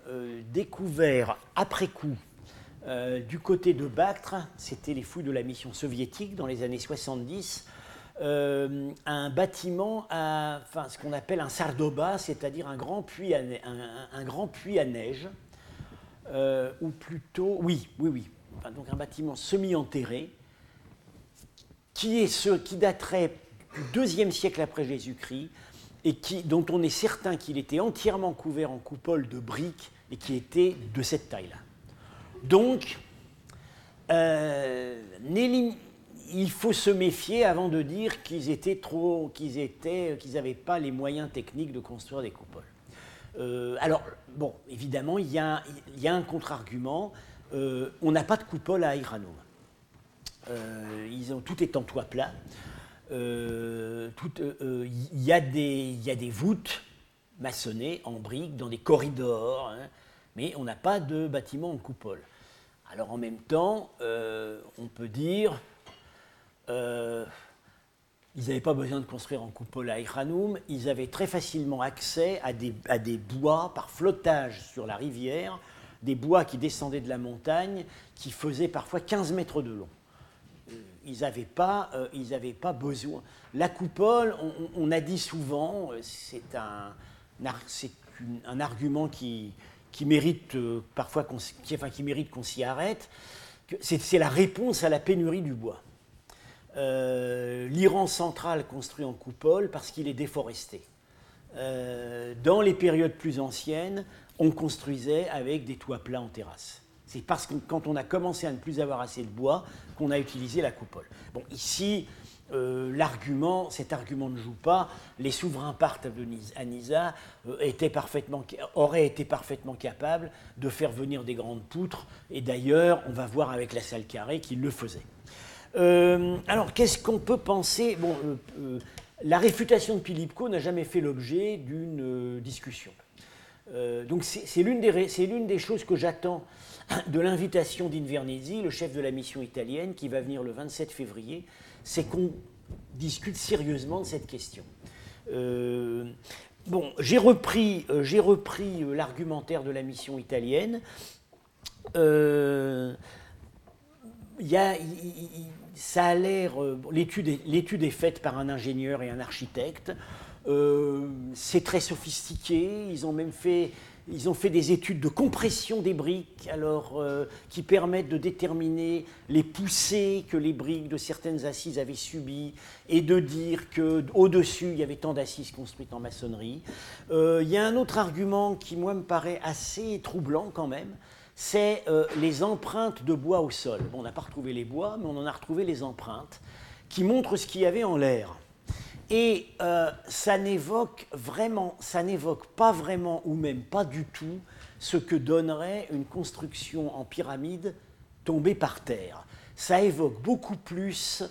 découvert après coup du côté de Bactre, c'était les fouilles de la mission soviétique dans les années 70, un bâtiment, à, enfin, ce qu'on appelle un sardoba, c'est-à-dire un, grand puits à neige, ou plutôt, oui, oui, oui, donc un bâtiment semi-enterré, qui, qui daterait du deuxième siècle après Jésus-Christ, et dont on est certain qu'il était entièrement couvert en coupole de briques et qui était de cette taille-là. Donc, euh, il faut se méfier avant de dire qu'ils étaient trop, qu'ils étaient, qu'ils n'avaient pas les moyens techniques de construire des coupoles. Euh, alors, bon, évidemment, il y a, un contre-argument. Euh, on n'a pas de coupole à Iranum. ont, tout est en toit plat. Euh, il euh, y, a des voûtes maçonnées en briques dans des corridors, hein, mais on n'a pas de bâtiment en coupole. Alors en même temps, euh, on peut dire, ils n'avaient pas besoin de construire en coupole à Iranum, ils avaient très facilement accès à des, bois par flottage sur la rivière, des bois qui descendaient de la montagne, qui faisaient parfois 15 mètres de long ils n'avaient pas, euh, pas besoin. La coupole, on, a dit souvent, euh, c'est un, argument qui, mérite euh, parfois enfin, qui mérite qu'on s'y arrête. C'est, la réponse à la pénurie du bois. L'Iran central construit en coupole parce qu'il est déforesté. dans les périodes plus anciennes, on construisait avec des toits plats en terrasse. C'est parce que quand on a commencé à ne plus avoir assez de bois qu'on a utilisé la coupole. Bon, ici, euh, l'argument, cet argument ne joue pas. Les souverains partent à Nisa euh, étaient parfaitement, auraient été parfaitement capables de faire venir des grandes poutres, et d'ailleurs, on va voir avec la salle carrée qu'ils le faisaient. Euh, alors, qu'est-ce qu'on peut penser? Bon, la réfutation de Pilipko n'a jamais fait l'objet d'une discussion. donc, c'est l'une des, choses que j'attends (clears throat) de l'invitation d'Invernizzi, le chef de la mission italienne, qui va venir le 27 février, c'est qu'on discute sérieusement de cette question. Euh, bon, j'ai repris, euh, euh, l'argumentaire de la mission italienne. Ça a l'air. l'étude, est, l'étude est faite par un ingénieur et un architecte. c'est très sophistiqué. Ils ont même fait ils ont fait des études de compression des briques, alors, euh, qui permettent de déterminer les poussées que les briques de certaines assises avaient subies et de dire qu'au-dessus, il y avait tant d'assises construites en maçonnerie. Euh, il y a un autre argument qui, moi, me paraît assez troublant quand même, c'est euh, les empreintes de bois au sol. Bon, on n'a pas retrouvé les bois, mais on en a retrouvé les empreintes qui montrent ce qu'il y avait en l'air. Et euh, ça n'évoque vraiment, ça n'évoque pas vraiment ou même pas du tout ce que donnerait une construction en pyramide tombée par terre. Ça évoque beaucoup plus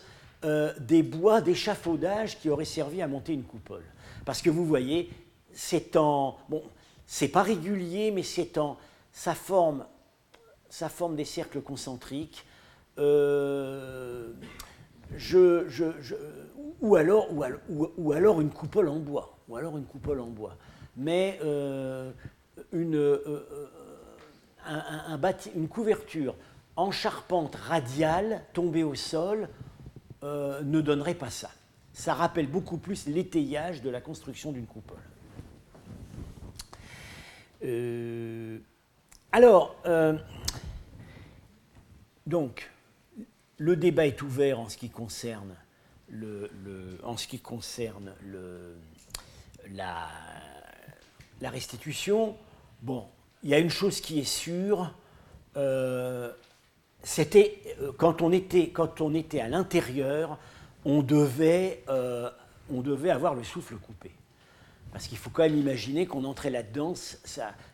euh, des bois d'échafaudage qui auraient servi à monter une coupole. Parce que vous voyez, c'est en. Bon, c'est pas régulier, mais c'est en. Ça forme, ça forme des cercles concentriques. Euh, je, ou, alors, ou, alors, une coupole en bois, ou alors une coupole en bois. Mais euh, une, euh, un, une couverture en charpente radiale tombée au sol ne donnerait pas ça. Ça rappelle beaucoup plus l'étayage de la construction d'une coupole. alors, donc, le débat est ouvert en ce qui concerne, la, restitution. Bon, il y a une chose qui est sûre, euh, c'était euh, quand on était, quand on était à l'intérieur, on devait, euh, on devait avoir le souffle coupé. Parce qu'il faut quand même imaginer qu'on entrait là-dedans,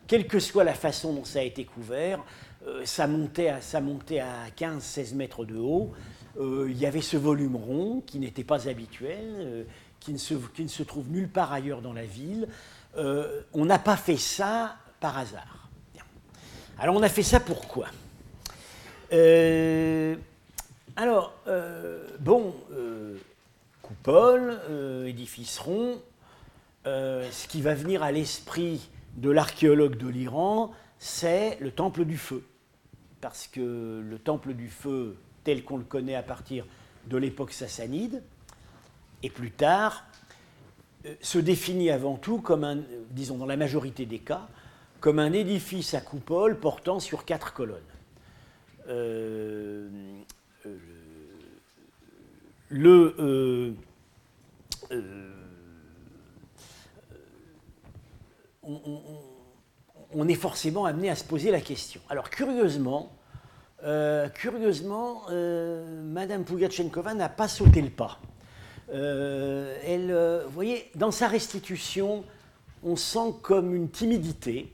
quelle que soit la façon dont ça a été couvert, ça, montait à, ça montait à 15-16 mètres de haut. Euh, il y avait ce volume rond qui n'était pas habituel, euh, qui, ne se, trouve nulle part ailleurs dans la ville. on n'a pas fait ça par hasard. Alors on a fait ça pourquoi? Alors, bon, coupole, édifice rond, ce qui va venir à l'esprit de l'archéologue de l'Iran, c'est le temple du feu parce que le temple du feu, tel qu'on le connaît à partir de l'époque sassanide, et plus tard, euh, se définit avant tout comme un, disons dans la majorité des cas, comme un édifice à coupole portant sur quatre colonnes. Euh, euh, on, est forcément amené à se poser la question. Alors curieusement, curieusement, Madame Pugachenkova n'a pas sauté le pas. elle, vous voyez, dans sa restitution, on sent comme une timidité.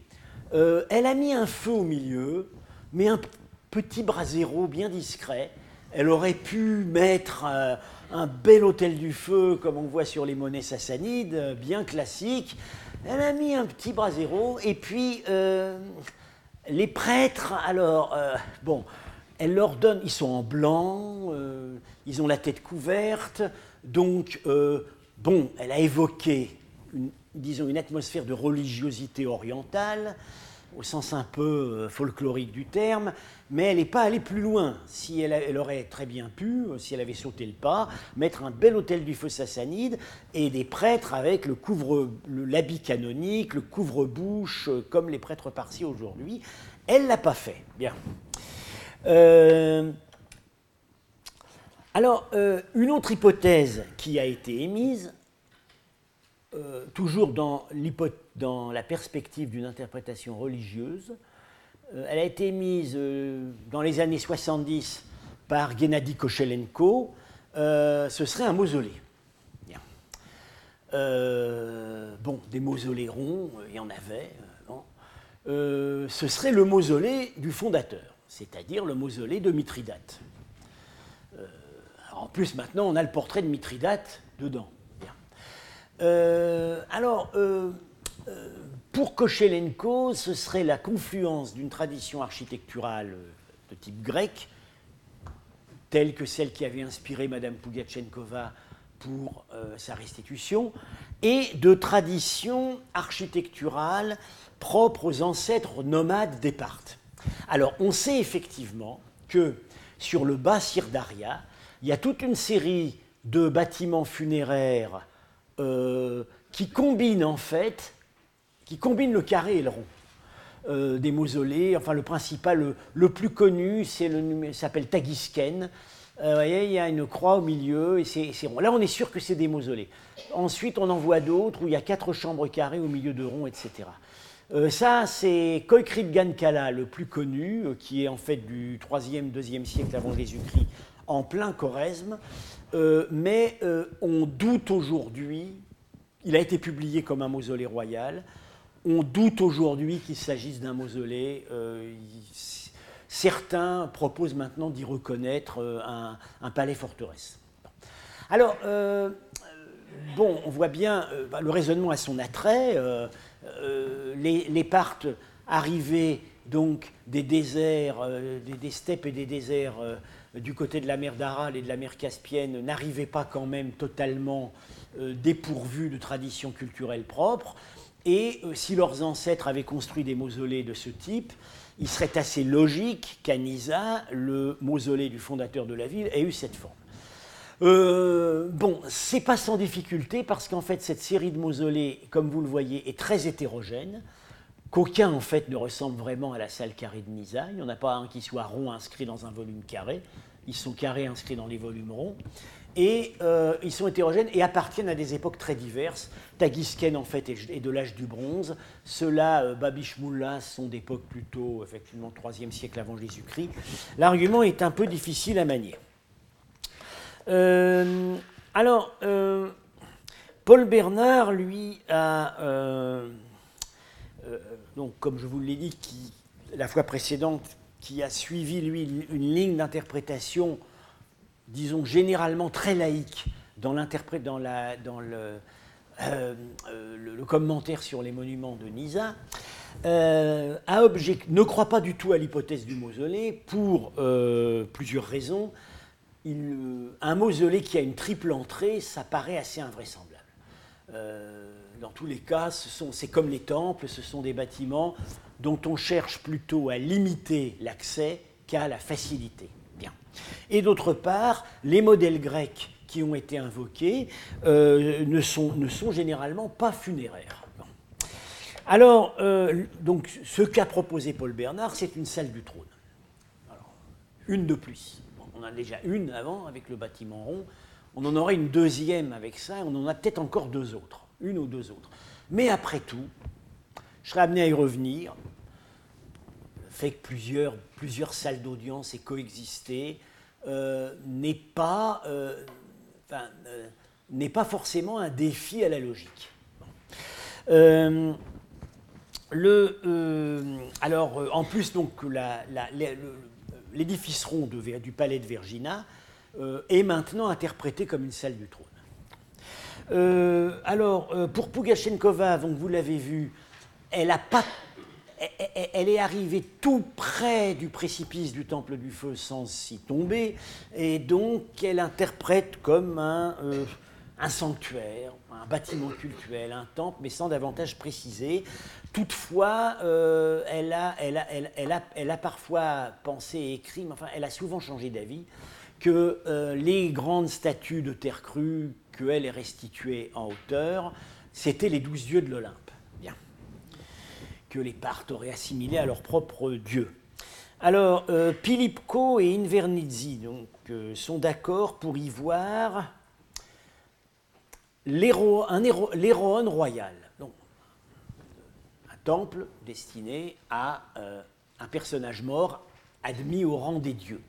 Euh, elle a mis un feu au milieu, mais un petit brasero bien discret. Elle aurait pu mettre euh, un bel hôtel du feu, comme on voit sur les monnaies sassanides, bien classique. Elle a mis un petit brasero, et puis euh, les prêtres, alors, bon, elle leur donne, ils sont en blanc, ils ont la tête couverte, donc, bon, elle a évoqué disons, une atmosphère de religiosité orientale, au sens un peu euh, folklorique du terme, mais elle n'est pas allée plus loin. Si elle, aurait très bien pu, euh, si elle avait sauté le pas, mettre un bel hôtel du feu sassanide et des prêtres avec le couvre, l'habit canonique, le couvre-bouche, euh, comme les prêtres parsis aujourd'hui. Elle l'a pas fait. Bien. alors, une autre hypothèse qui a été émise, euh, toujours dans, la perspective d'une interprétation religieuse. Euh, elle a été mise euh, dans les années 70 par Gennady Kochelenko. ce serait un mausolée. bon, des mausolées ronds, il y en avait. ce serait le mausolée du fondateur, c'est-à-dire le mausolée de Mithridate. en plus, maintenant, on a le portrait de Mithridate dedans. Euh, alors, euh, euh, pour Kochelenko, ce serait la confluence d'une tradition architecturale de type grec, telle que celle qui avait inspiré Madame Pugachenkova pour sa restitution, et de traditions architecturales propres aux ancêtres nomades des. Alors, on sait effectivement que sur le bas Sirdaria, il y a toute une série de bâtiments funéraires euh, qui combine en fait, qui combine le carré et le rond. Euh, des mausolées, enfin le principal, le, plus connu, c'est le s'appelle Tagisken. Euh, vous voyez, il y a une croix au milieu et c'est rond. Là, on est sûr que c'est des mausolées. Ensuite, on en voit d'autres où il y a quatre chambres carrées au milieu de ronds, etc. ça, c'est Koikrit Gankala, le plus connu, qui est en fait du 3e, 2e siècle avant Jésus-Christ, en plein Choresme. Euh, mais euh, on doute aujourd'hui, il a été publié comme un mausolée royal, on doute aujourd'hui qu'il s'agisse d'un mausolée. Euh, certains proposent maintenant d'y reconnaître un, palais-forteresse. Alors, bon, on voit bien, bah, le raisonnement a son attrait. les, Parthes arrivaient donc des déserts, des, steppes et des déserts du côté de la mer d'Aral et de la mer Caspienne n'arrivaient pas quand même totalement euh, dépourvus de traditions culturelles propres. Et euh, si leurs ancêtres avaient construit des mausolées de ce type, il serait assez logique qu'à Nisa, le mausolée du fondateur de la ville ait eu cette forme. Euh, bon, c'est pas sans difficulté parce qu'en fait, cette série de mausolées, comme vous le voyez, est très hétérogène qu'aucun en fait ne ressemble vraiment à la salle carrée de Nisa. Il n'y en a pas un qui soit rond inscrit dans un volume carré. Ils sont carrés inscrits dans les volumes ronds. Et euh, ils sont hétérogènes et appartiennent à des époques très diverses. Tagisken, en fait, est de l'âge du bronze. Ceux-là, euh, Babishmoulas, sont d'époque plutôt, effectivement, 3e siècle avant Jésus-Christ. L'argument est un peu difficile à manier. Euh, alors, Paul Bernard, lui, a euh, donc, comme je vous l'ai dit, la fois précédente, qui a suivi, lui, une ligne d'interprétation, disons, généralement très laïque dans, dans, la, le, euh, le, commentaire sur les monuments de Nisa, euh, ne croit pas du tout à l'hypothèse du mausolée pour plusieurs raisons. un mausolée qui a une triple entrée, ça paraît assez invraisemblable dans tous les cas, c'est comme les temples, ce sont des bâtiments dont on cherche plutôt à limiter l'accès qu'à la facilité. Et d'autre part, les modèles grecs qui ont été invoqués euh, ne, sont, généralement pas funéraires. Alors, euh, donc, ce qu'a proposé Paul Bernard, c'est une salle du trône. une de plus. on a déjà une avant avec le bâtiment rond. On en aurait une deuxième avec ça, on en a peut-être encore deux autres, une ou deux autres. Mais après tout, je serais amené à y revenir. Fait que plusieurs, plusieurs salles d'audience aient coexisté euh, n'est pas, euh, n'est pas forcément un défi à la logique. Euh, alors, euh, en plus, donc, l'édifice rond du palais de Vergina euh, est maintenant interprété comme une salle du trône. alors, pour Pugachenkova, donc, vous l'avez vu, elle, a pas, elle, est arrivée tout près du précipice du Temple du Feu sans s'y tomber, et donc elle interprète comme un un sanctuaire, un bâtiment cultuel, un temple, mais sans davantage préciser. Toutefois, euh, elle, a, parfois pensé et écrit, mais enfin, elle a souvent changé d'avis, que euh, les grandes statues de terre crue qu'elle est restituée en hauteur, c'étaient les douze dieux de l'Olympe. Que les Parthes auraient assimilés à leur propre dieu. Alors, euh, Pilipko et Invernizzi donc, sont d'accord pour y voir l'héroïne royal, un temple destiné à euh, un personnage mort admis au rang des dieux.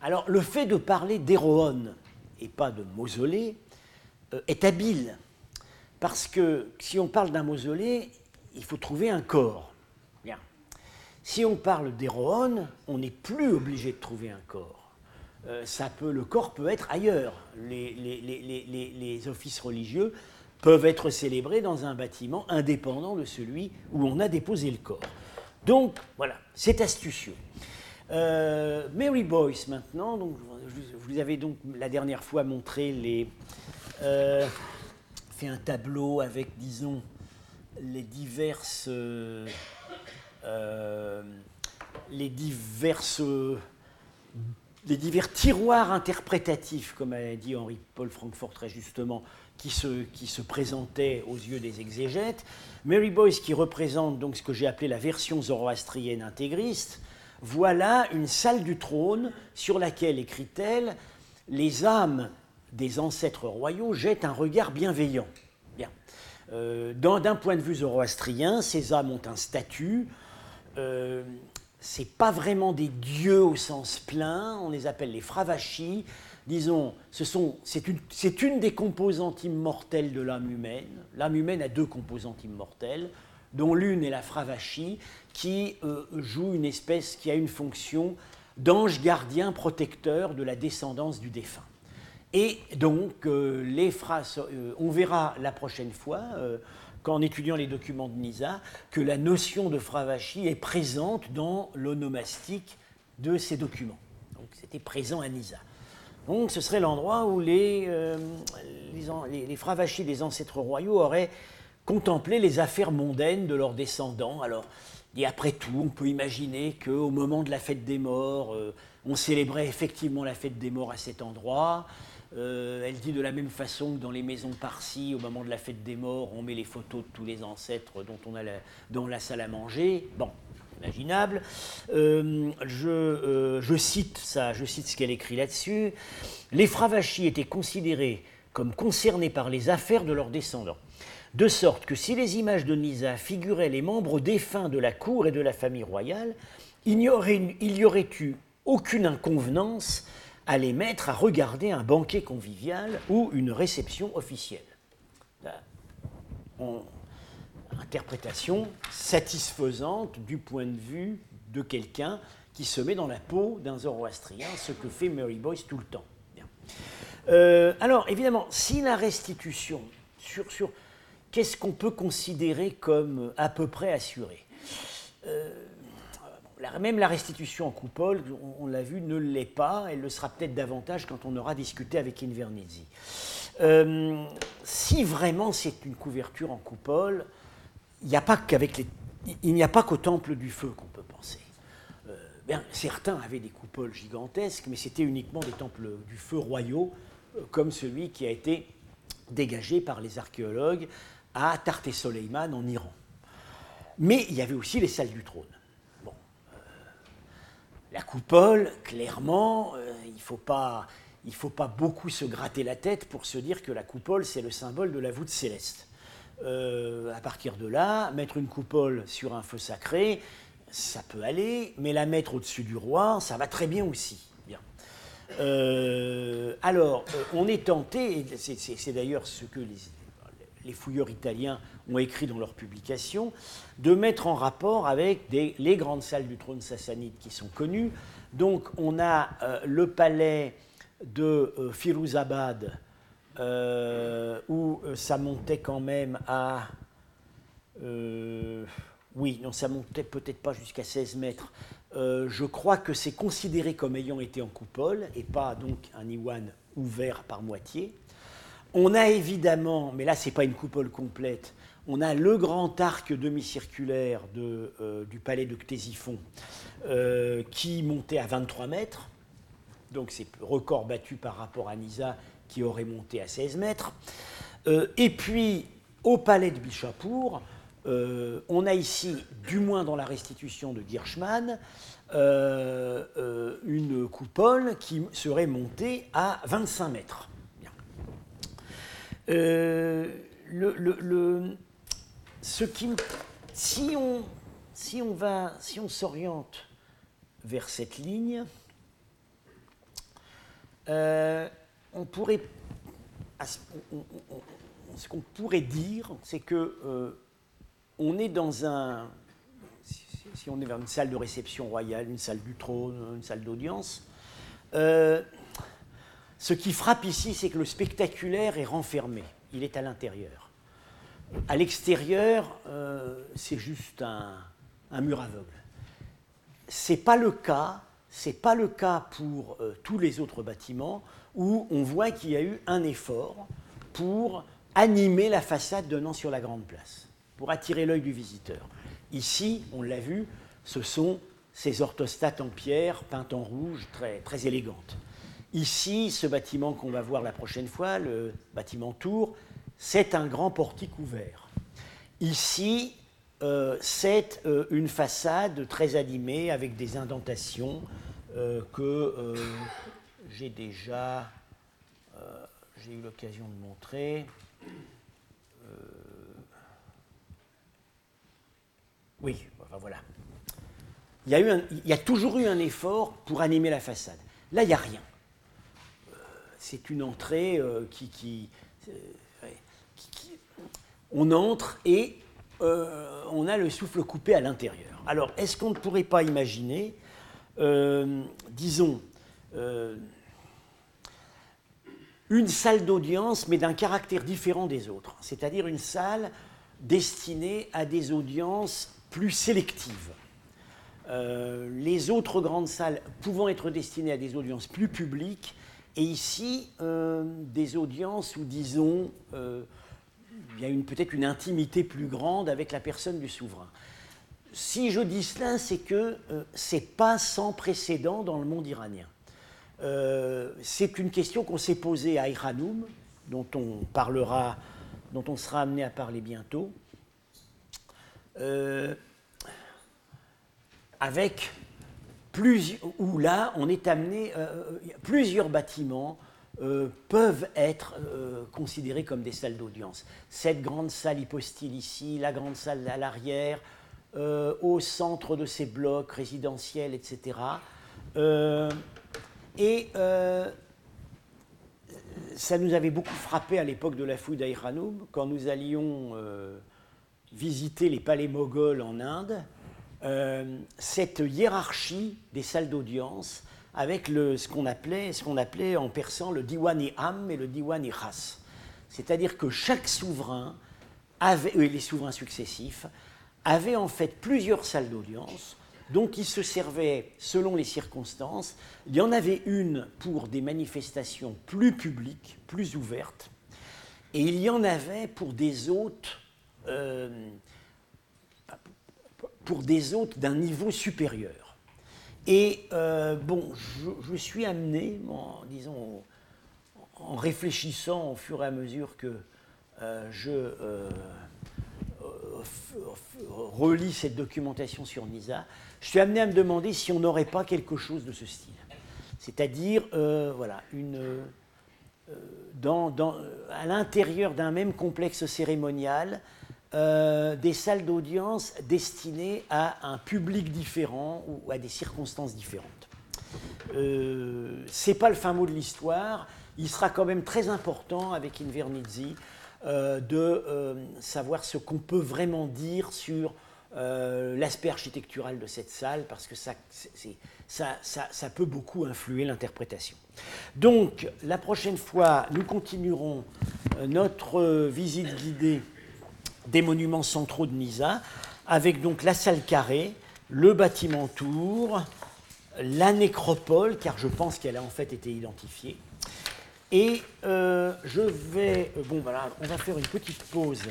Alors le fait de parler d'héroïne et pas de mausolée euh, est habile, parce que si on parle d'un mausolée, il faut trouver un corps. Bien. Si on parle d'héroïne, on n'est plus obligé de trouver un corps. Euh, ça peut, le corps peut être ailleurs. Les, offices religieux peuvent être célébrés dans un bâtiment indépendant de celui où on a déposé le corps. Donc voilà, c'est astucieux. Euh, Mary Boyce maintenant, donc, je vous avais donc la dernière fois montré les, euh, fait un tableau avec, disons, les diverses, les divers tiroirs interprétatifs, comme a dit Henri-Paul Francfort très justement, qui se, qui se présentaient aux yeux des exégètes. Mary Boyce, qui représente donc ce que j'ai appelé la version zoroastrienne intégriste, voilà une salle du trône sur laquelle, écrit-elle, les âmes des ancêtres royaux jettent un regard bienveillant. Euh, D'un point de vue zoroastrien, ces âmes ont un statut. Euh, c'est pas vraiment des dieux au sens plein, on les appelle les fravachis. Disons, c'est une, une, des composantes immortelles de l'âme humaine. L'âme humaine a deux composantes immortelles, dont l'une est la fravachie, qui euh, joue une espèce, qui a une fonction d'ange gardien protecteur de la descendance du défunt. Et donc, euh, les phrases, euh, on verra la prochaine fois, qu'en étudiant les documents de Nisa, que la notion de Fravashi est présente dans l'onomastique de ces documents. Donc c'était présent à Nisa. Donc ce serait l'endroit où les, euh, les, les, Fravachis des ancêtres royaux auraient contemplé les affaires mondaines de leurs descendants. Alors, et après tout, on peut imaginer qu'au moment de la fête des morts, euh, on célébrait effectivement la fête des morts à cet endroit. Euh, elle dit de la même façon que dans les maisons parsi, au moment de la fête des morts, on met les photos de tous les ancêtres dont on a dans la salle à manger. Bon, imaginable. Euh, je, euh, je, cite ça, je cite ce qu'elle écrit là-dessus. Les Fravachis étaient considérés comme concernés par les affaires de leurs descendants. De sorte que si les images de Nisa figuraient les membres défunts de la cour et de la famille royale, il n'y aurait, aurait eu aucune inconvenance à les mettre à regarder un banquet convivial ou une réception officielle. interprétation satisfaisante du point de vue de quelqu'un qui se met dans la peau d'un zoroastrien, ce que fait Mary Boyce tout le temps. Euh, alors, évidemment, si la restitution sur, sur qu'est-ce qu'on peut considérer comme à peu près assuré euh, même la restitution en coupole, on, l'a vu, ne l'est pas. Elle le sera peut-être davantage quand on aura discuté avec Invernizzi. Euh, si vraiment c'est une couverture en coupole, il n'y a pas qu'au temple du feu qu'on peut penser. Euh, certains avaient des coupoles gigantesques, mais c'était uniquement des temples du feu royaux, comme celui qui a été dégagé par les archéologues à Tart Soleiman en Iran. Mais il y avait aussi les salles du trône. La coupole, clairement, il ne faut pas il ne faut pas beaucoup se gratter la tête pour se dire que la coupole, c'est le symbole de la voûte céleste. Euh, à partir de là, mettre une coupole sur un feu sacré, ça peut aller, mais la mettre au-dessus du roi, ça va très bien aussi. Bien. Euh, alors, euh, on est tenté, et c'est d'ailleurs ce que les, les, fouilleurs italiens ont écrit dans leur publication, de mettre en rapport avec les grandes salles du trône sassanide qui sont connues. Donc, on a le palais de euh, Firuzabad, euh, où euh, ça montait quand même à... oui, non, ça montait peut-être pas jusqu'à 16 mètres. je crois que c'est considéré comme ayant été en coupole et pas donc un iwan ouvert par moitié. On a évidemment, mais là c'est pas une coupole complète, on a le grand arc demi-circulaire du palais de Ctésiphon qui montait à 23 mètres donc c'est record battu par rapport à Nisa qui aurait monté à 16 mètres. Euh, et puis au palais de Bichapour, euh, on a ici, du moins dans la restitution de Girschmann, euh, une coupole qui serait montée à 25 mètres. Le, ce qui, si on, si on va, si on s'oriente vers cette ligne, euh, on pourrait, ce qu'on pourrait dire, c'est que euh, on est dans un, si, on est une salle de réception royale, une salle du trône, une salle d'audience, euh, ce qui frappe ici, c'est que le spectaculaire est renfermé, il est à l'intérieur. À l'extérieur, c'est juste un, mur aveugle. C'est pas pas le cas pour euh, tous les autres bâtiments où on voit qu'il y a eu un effort pour animer la façade donnant sur la grande place, pour attirer l'œil du visiteur. Ici, on l'a vu, ce sont ces orthostates en pierre peintes en rouge très élégantes. Ici, ce bâtiment qu'on va voir la prochaine fois, le bâtiment Tour, c'est un grand portique ouvert. Ici, euh, c'est euh, une façade très animée avec des indentations euh, que j'ai déjà eu l'occasion de montrer. oui, voilà. Il y, a il y, a toujours eu un effort pour animer la façade. Là, il n'y a rien. C'est une entrée qui, qui, On entre et euh, on a le souffle coupé à l'intérieur. Alors, est-ce qu'on ne pourrait pas imaginer, euh, disons, euh, une salle d'audience, mais d'un caractère différent des autres, c'est-à-dire une salle destinée à des audiences plus sélectives. les autres grandes salles pouvant être destinées à des audiences plus publiques, et ici, des audiences où, disons, il y a peut-être une intimité plus grande avec la personne du souverain. Si je dis cela, c'est que euh, ce n'est pas sans précédent dans le monde iranien. Euh, c'est une question qu'on s'est posée à Iranoum, dont on parlera, dont on sera amené à parler bientôt, euh, avec où là, on est amené, plusieurs bâtiments euh, peuvent être euh, considérés comme des salles d'audience. Cette grande salle hypostyle ici, la grande salle à l'arrière, euh, au centre de ces blocs résidentiels, etc. et ça nous avait beaucoup frappé à l'époque de la fouille d'Aïranoub, quand nous allions visiter les palais moghols en Inde, cette hiérarchie des salles d'audience avec le, ce qu'on appelait, en persan le diwani am et le diwani khas. C'est-à-dire que chaque souverain, avait, et les souverains successifs, avaient en fait plusieurs salles d'audience dont ils se servaient selon les circonstances. Il y en avait une pour des manifestations plus publiques, plus ouvertes, et il y en avait pour des hôtes, euh, pour des hôtes d'un niveau supérieur. Et bon, je, suis amené, en, disons, en réfléchissant au fur et à mesure que je relis cette documentation sur NISA, je suis amené à me demander si on n'aurait pas quelque chose de ce style. C'est-à-dire, voilà, euh, à l'intérieur d'un même complexe cérémonial euh, des salles d'audience destinées à un public différent ou à des circonstances différentes. Euh, c'est pas le fin mot de l'histoire. Il sera quand même très important avec Invernizzi euh, de savoir ce qu'on peut vraiment dire sur l'aspect architectural de cette salle parce que ça, peut beaucoup influer l'interprétation. Donc, la prochaine fois, nous continuerons euh, notre visite guidée des monuments centraux de Nisa, avec donc la salle carrée, le bâtiment tour, la nécropole, car je pense qu'elle a en fait été identifiée. Et euh, je vais, euh, bon voilà, on va faire une petite pause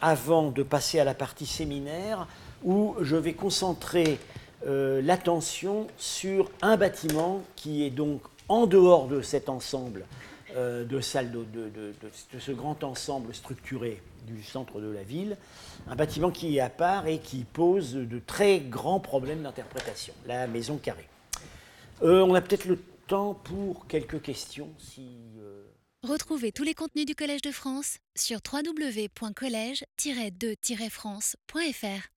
avant de passer à la partie séminaire, où je vais concentrer euh, l'attention sur un bâtiment qui est donc en dehors de cet ensemble euh, de salles, de, ce grand ensemble structuré du centre de la ville, un bâtiment qui est à part et qui pose de très grands problèmes d'interprétation, la maison carrée. Euh, on a peut-être le temps pour quelques questions. Si, Retrouvez tous les contenus du Collège de France sur www.colège-2-france.fr.